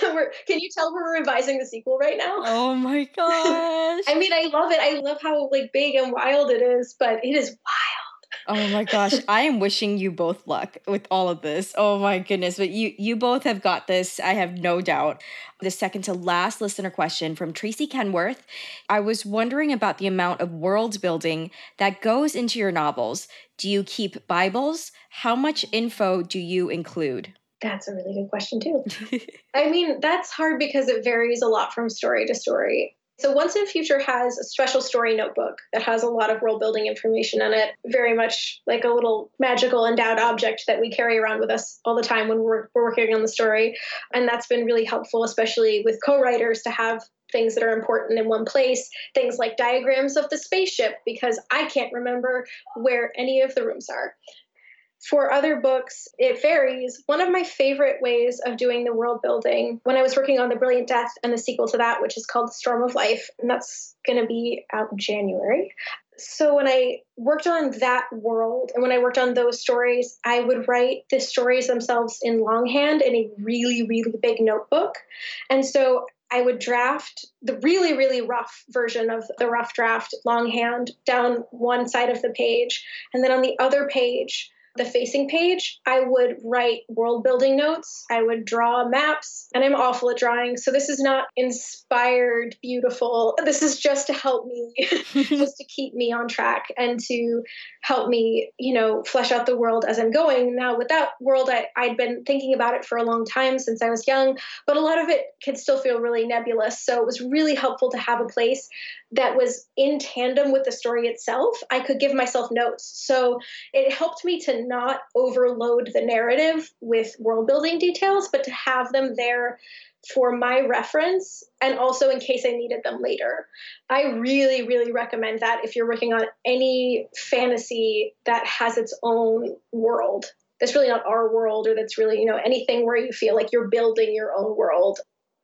can you tell we're revising the sequel right now? Oh my gosh. I mean, I love it. I love how like big and wild it is, but it is wild. Oh my gosh, I am wishing you both luck with all of this. Oh my goodness, but you you both have got this. I have no doubt. The second to last listener question from Tracy Kenworth. I was wondering about the amount of world building that goes into your novels. Do you keep Bibles? How much info do you include? That's a really good question, too. I mean, that's hard because it varies a lot from story to story. So Once and Future has a special story notebook that has a lot of world building information in it, very much like a little magical endowed object that we carry around with us all the time when we're, we're working on the story. And that's been really helpful, especially with co-writers to have things that are important in one place, things like diagrams of the spaceship, because I can't remember where any of the rooms are. For other books, it varies. One of my favorite ways of doing the world building, when I was working on The Brilliant Death and the sequel to that, which is called The Storm of Life, and that's going to be out in January. So when I worked on that world and when I worked on those stories, I would write the stories themselves in longhand in a really, really big notebook. And so I would draft the really, really rough version of the rough draft longhand down one side of the page. And then on the other page, the facing page, I would write world building notes. I would draw maps, and I'm awful at drawing. So this is not inspired, beautiful. This is just to help me, just to keep me on track and to help me, you know, flesh out the world as I'm going. Now, with that world, I, I'd been thinking about it for a long time since I was young, but a lot of it can still feel really nebulous. So it was really helpful to have a place that was in tandem with the story itself, I could give myself notes. So it helped me to not overload the narrative with world building details, but to have them there for my reference and also in case I needed them later. I really, really recommend that if you're working on any fantasy that has its own world. That's really not our world, or that's really, you know, anything where you feel like you're building your own world.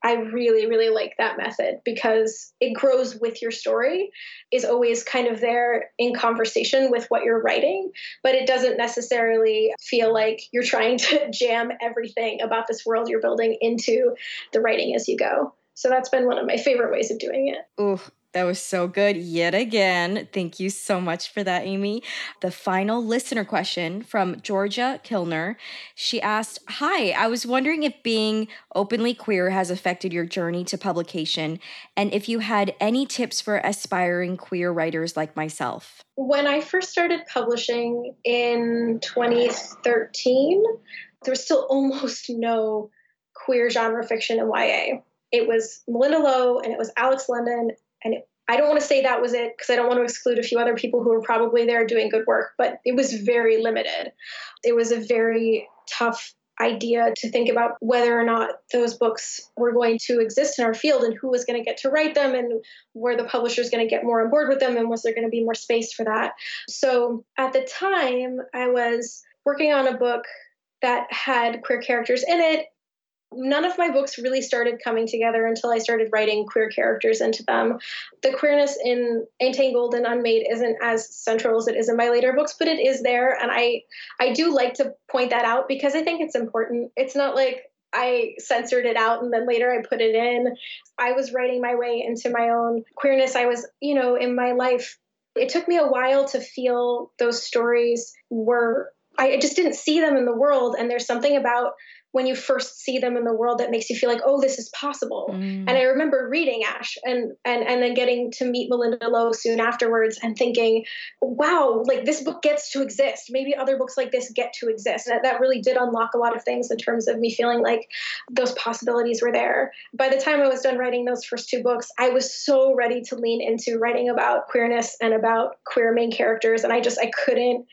I really, really like that method because it grows with your story, is always kind of there in conversation with what you're writing, but it doesn't necessarily feel like you're trying to jam everything about this world you're building into the writing as you go. So that's been one of my favorite ways of doing it. Ooh, that was so good yet again. Thank you so much for that, Amy. The final listener question from Georgia Kilner. She asked Hi, I was wondering if being openly queer has affected your journey to publication and if you had any tips for aspiring queer writers like myself. When I first started publishing in 2013, there was still almost no queer genre fiction in YA it was Malinda Lo and it was Alex London and it, I don't want to say that was it because I don't want to exclude a few other people who were probably there doing good work, but it was very limited. It was a very tough idea to think about whether or not those books were going to exist in our field and who was going to get to write them and where the publishers is going to get more on board with them and was there going to be more space for that. So at the time, I was working on a book that had queer characters in it none of my books really started coming together until I started writing queer characters into them. The queerness in Entangled and Unmade isn't as central as it is in my later books, but it is there, and I I do like to point that out because I think it's important. It's not like I censored it out and then later I put it in. I was writing my way into my own queerness. I was, you know, in my life. It took me a while to feel those stories were I just didn't see them in the world. And there's something about when you first see them in the world that makes you feel like oh this is possible. Mm. and i remember reading ash and and and then getting to meet Malinda Lo soon afterwards and thinking wow like this book gets to exist. Maybe other books like this get to exist. And that, that really did unlock a lot of things in terms of me feeling like those possibilities were there. By the time i was done writing those first two books i was so ready to lean into writing about queerness and about queer main characters. And i just i couldn't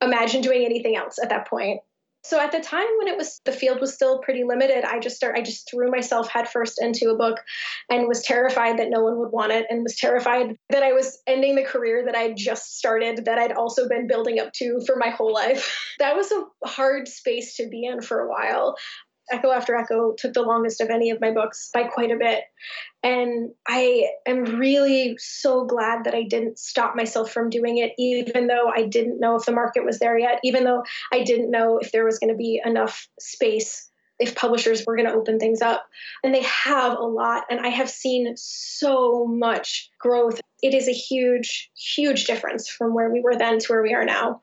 imagine doing anything else at that point so at the time when it was the field was still pretty limited, I just start I just threw myself headfirst into a book and was terrified that no one would want it and was terrified that I was ending the career that I'd just started that I'd also been building up to for my whole life. that was a hard space to be in for a while. Echo After Echo took the longest of any of my books by quite a bit. And I am really so glad that I didn't stop myself from doing it, even though I didn't know if the market was there yet, even though I didn't know if there was going to be enough space, if publishers were going to open things up. And they have a lot. And I have seen so much growth. It is a huge, huge difference from where we were then to where we are now.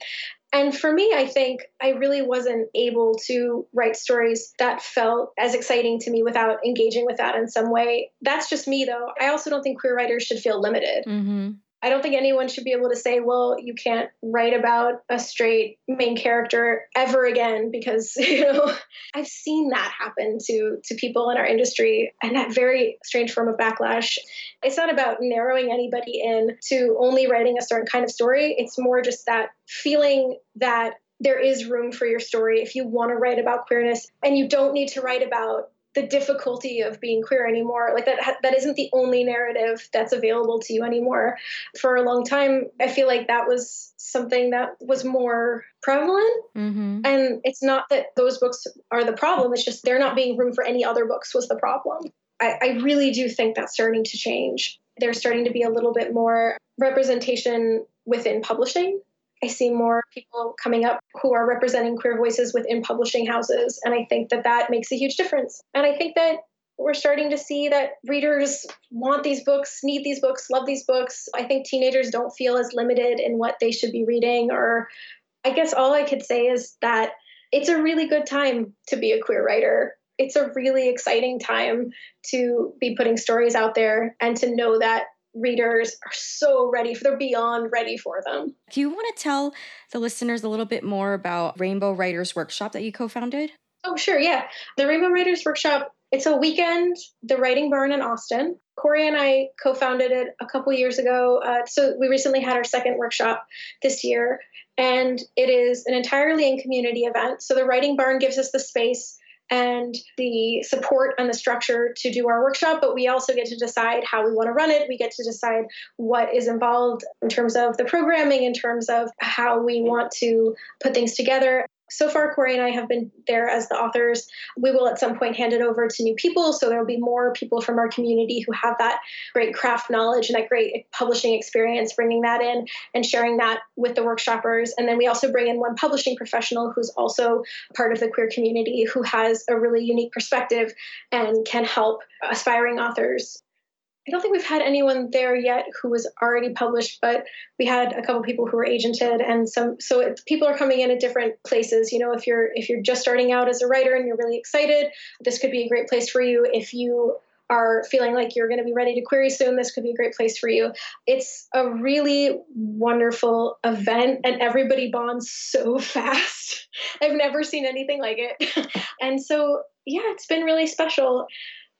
And for me, I think I really wasn't able to write stories that felt as exciting to me without engaging with that in some way. That's just me, though. I also don't think queer writers should feel limited. Mm-hmm. I don't think anyone should be able to say, well, you can't write about a straight main character ever again because, you know, I've seen that happen to to people in our industry and that very strange form of backlash. It's not about narrowing anybody in to only writing a certain kind of story. It's more just that feeling that there is room for your story if you want to write about queerness and you don't need to write about the difficulty of being queer anymore. Like that that isn't the only narrative that's available to you anymore. For a long time i feel like that was something that was more prevalent. Mm-hmm. and it's not that those books are the problem it's just there not being room for any other books was the problem. I, I really do think that's starting to change. There's starting to be a little bit more representation within publishing I see more people coming up who are representing queer voices within publishing houses. And I think that that makes a huge difference. And I think that we're starting to see that readers want these books, need these books, love these books. I think teenagers don't feel as limited in what they should be reading. Or I guess all I could say is that it's a really good time to be a queer writer. It's a really exciting time to be putting stories out there and to know that readers are so ready for they're beyond ready for them. Do you want to tell the listeners a little bit more about Rainbow Writers Workshop that you co-founded? Oh, sure, yeah. The Rainbow Writers Workshop, it's a weekend, the Writing Barn in Austin. Cori and I co founded it a couple years ago. Uh, so we recently had our second workshop this year, and it is an entirely in community event. So the Writing Barn gives us the space and the support and the structure to do our workshop, but we also get to decide how we want to run it. We get to decide what is involved in terms of the programming, in terms of how we want to put things together so far, Cori and I have been there as the authors. We will at some point hand it over to new people. So there will be more people from our community who have that great craft knowledge and that great publishing experience, bringing that in and sharing that with the workshoppers. And then we also bring in one publishing professional who's also part of the queer community who has a really unique perspective and can help aspiring authors I don't think we've had anyone there yet who was already published, but we had a couple people who were agented, and some. So it, people are coming in at different places. You know, if you're if you're just starting out as a writer and you're really excited, this could be a great place for you. If you are feeling like you're going to be ready to query soon, this could be a great place for you. It's a really wonderful event, and everybody bonds so fast. I've never seen anything like it. and so, yeah, it's been really special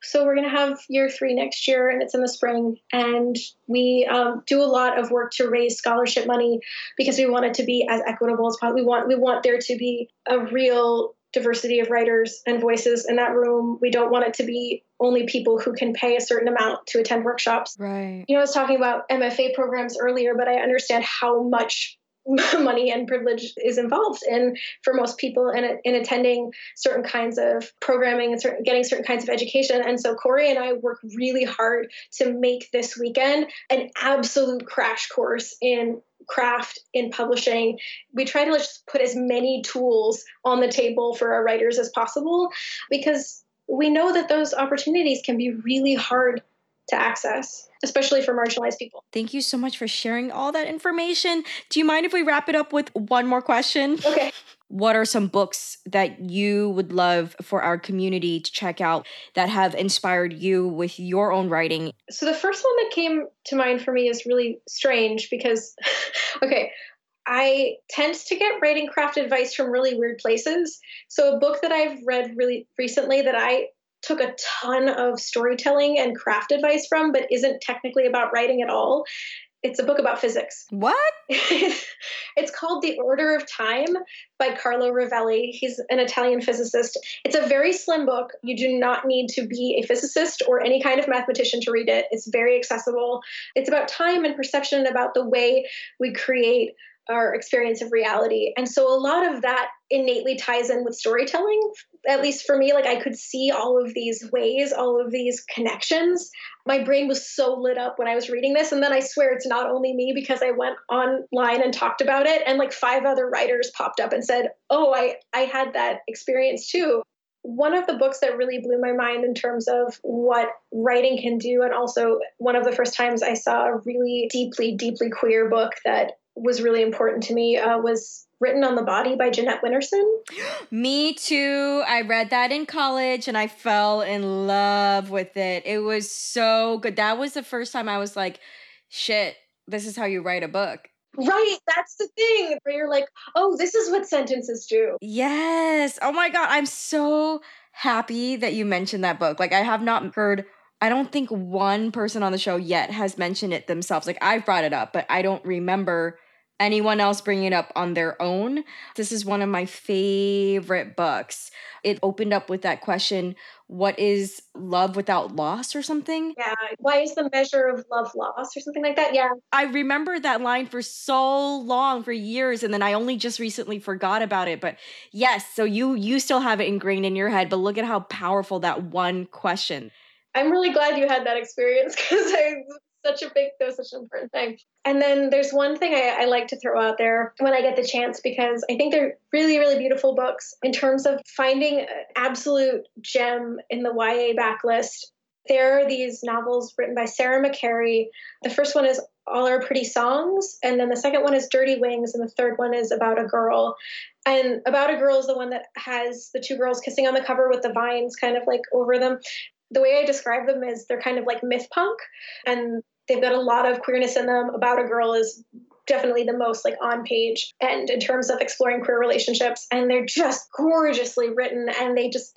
so we're going to have year three next year and it's in the spring. And we um, do a lot of work to raise scholarship money because we want it to be as equitable as possible we want we want there to be a real diversity of writers and voices in that room. We don't want it to be only people who can pay a certain amount to attend workshops. Right. You know i was talking about mfa programs earlier but i understand how much money and privilege is involved in for most people in, in attending certain kinds of programming and certain, getting certain kinds of education. And so Cori and I work really hard to make this weekend an absolute crash course in craft in publishing we try to just put as many tools on the table for our writers as possible because we know that those opportunities can be really hard to access, especially for marginalized people. Thank you so much for sharing all that information. Do you mind if we wrap it up with one more question? Okay. What are some books that you would love for our community to check out that have inspired you with your own writing? So, the first one that came to mind for me is really strange because, okay, I tend to get writing craft advice from really weird places. So, a book that I've read really recently that I took a ton of storytelling and craft advice from, but isn't technically about writing at all. It's a book about physics. What? it's called The Order of Time by Carlo Rovelli. He's an Italian physicist. It's a very slim book. You do not need to be a physicist or any kind of mathematician to read it. It's very accessible. It's about time and perception, about the way we create our experience of reality. And so a lot of that innately ties in with storytelling. At least for me, like I could see all of these ways, all of these connections. My brain was so lit up when I was reading this. And then I swear it's not only me because I went online and talked about it, and like five other writers popped up and said, Oh, I, I had that experience too one of the books that really blew my mind in terms of what writing can do, and also one of the first times I saw a really deeply, deeply queer book that was really important to me uh, was Written on the Body by Jeanette Winterson. Me too. I read that in college and I fell in love with it. It was so good. That was the first time I was like, shit, this is how you write a book. Right, that's the thing where you're like, oh, this is what sentences do. Yes. Oh my God. I'm so happy that you mentioned that book. Like, I have not heard I don't think one person on the show yet has mentioned it themselves. Like I've brought it up, but I don't remember anyone else bringing it up on their own. This is one of my favorite books. It opened up with that question what is love without loss or something? Yeah. Why is the measure of love loss or something like that? Yeah. I remember that line for so long for years and then I only just recently forgot about it. But yes, so you you still have it ingrained in your head, but look at how powerful that one question. I'm really glad you had that experience because I such a big that was such an important thing. And then there's one thing I, I, like to throw out there when i get the chance because i think they're really really beautiful books in terms of finding an absolute gem in the ya backlist. There are these novels written by sarah mccarry the first one is all our pretty songs and then the second one is dirty wings and the third one is about a girl. And about a girl is the one that has the two girls kissing on the cover with the vines kind of like over them. The way I describe them is they're kind of like myth punk and they've got a lot of queerness in them. About a Girl is definitely the most like on page and in terms of exploring queer relationships and they're just gorgeously written and they just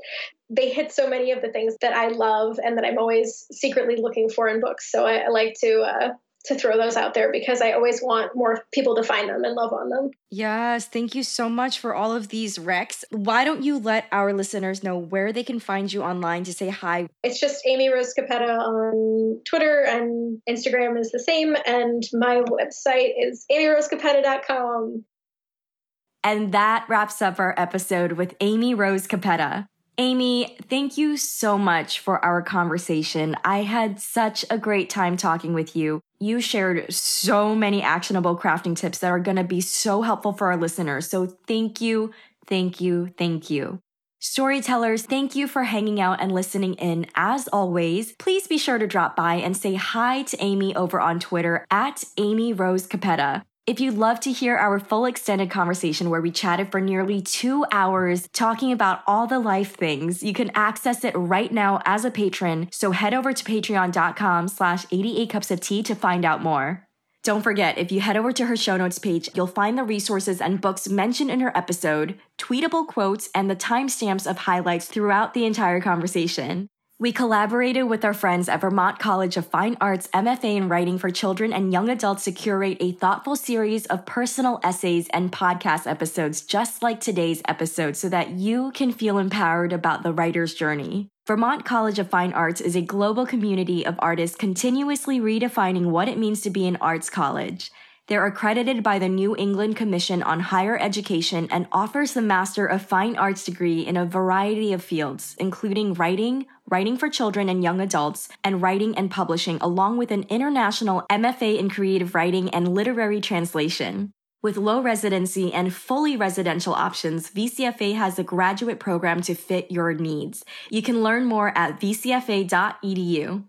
they hit so many of the things that I love and that I'm always secretly looking for in books. So I, I like to uh, to throw those out there because I always want more people to find them and love on them. Yes, thank you so much for all of these recs. Why don't you let our listeners know where they can find you online to say hi? It's just Amy Rose Capetta on Twitter and Instagram is the same. And my website is amyrosecapetta.com. And that wraps up our episode with Amy Rose Capetta. Amy, thank you so much for our conversation. I had such a great time talking with you. You shared so many actionable crafting tips that are going to be so helpful for our listeners. So thank you, thank you, thank you. Storytellers, thank you for hanging out and listening in. As always, please be sure to drop by and say hi to Amy over on Twitter at Amy Rose Capetta. If you'd love to hear our full extended conversation where we chatted for nearly two hours talking about all the life things, you can access it right now as a patron. So head over to patreon.com slash 88 cups of tea to find out more. Don't forget, if you head over to her show notes page, you'll find the resources and books mentioned in her episode, tweetable quotes, and the timestamps of highlights throughout the entire conversation. We collaborated with our friends at Vermont College of Fine Arts MFA in Writing for Children and Young Adults to curate a thoughtful series of personal essays and podcast episodes just like today's episode so that you can feel empowered about the writer's journey. Vermont College of Fine Arts is a global community of artists continuously redefining what it means to be an arts college. They're accredited by the New England Commission on Higher Education and offers the Master of Fine Arts degree in a variety of fields, including writing, writing for children and young adults, and writing and publishing, along with an international MFA in creative writing and literary translation. With low residency and fully residential options, VCFA has a graduate program to fit your needs. You can learn more at vcfa.edu.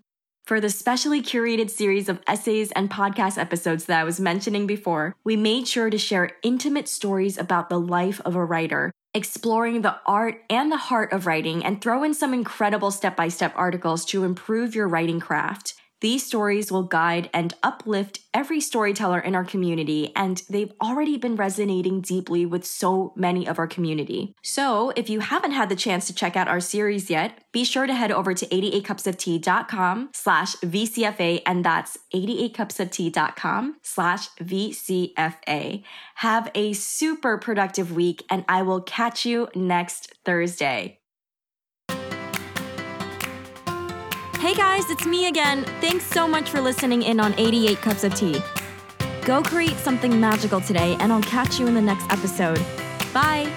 For the specially curated series of essays and podcast episodes that I was mentioning before, we made sure to share intimate stories about the life of a writer, exploring the art and the heart of writing, and throw in some incredible step by step articles to improve your writing craft. These stories will guide and uplift every storyteller in our community, and they've already been resonating deeply with so many of our community. So, if you haven't had the chance to check out our series yet, be sure to head over to 88cupsoftea.com slash VCFA, and that's 88cupsoftea.com slash VCFA. Have a super productive week, and I will catch you next Thursday. Hey guys, it's me again. Thanks so much for listening in on 88 Cups of Tea. Go create something magical today, and I'll catch you in the next episode. Bye.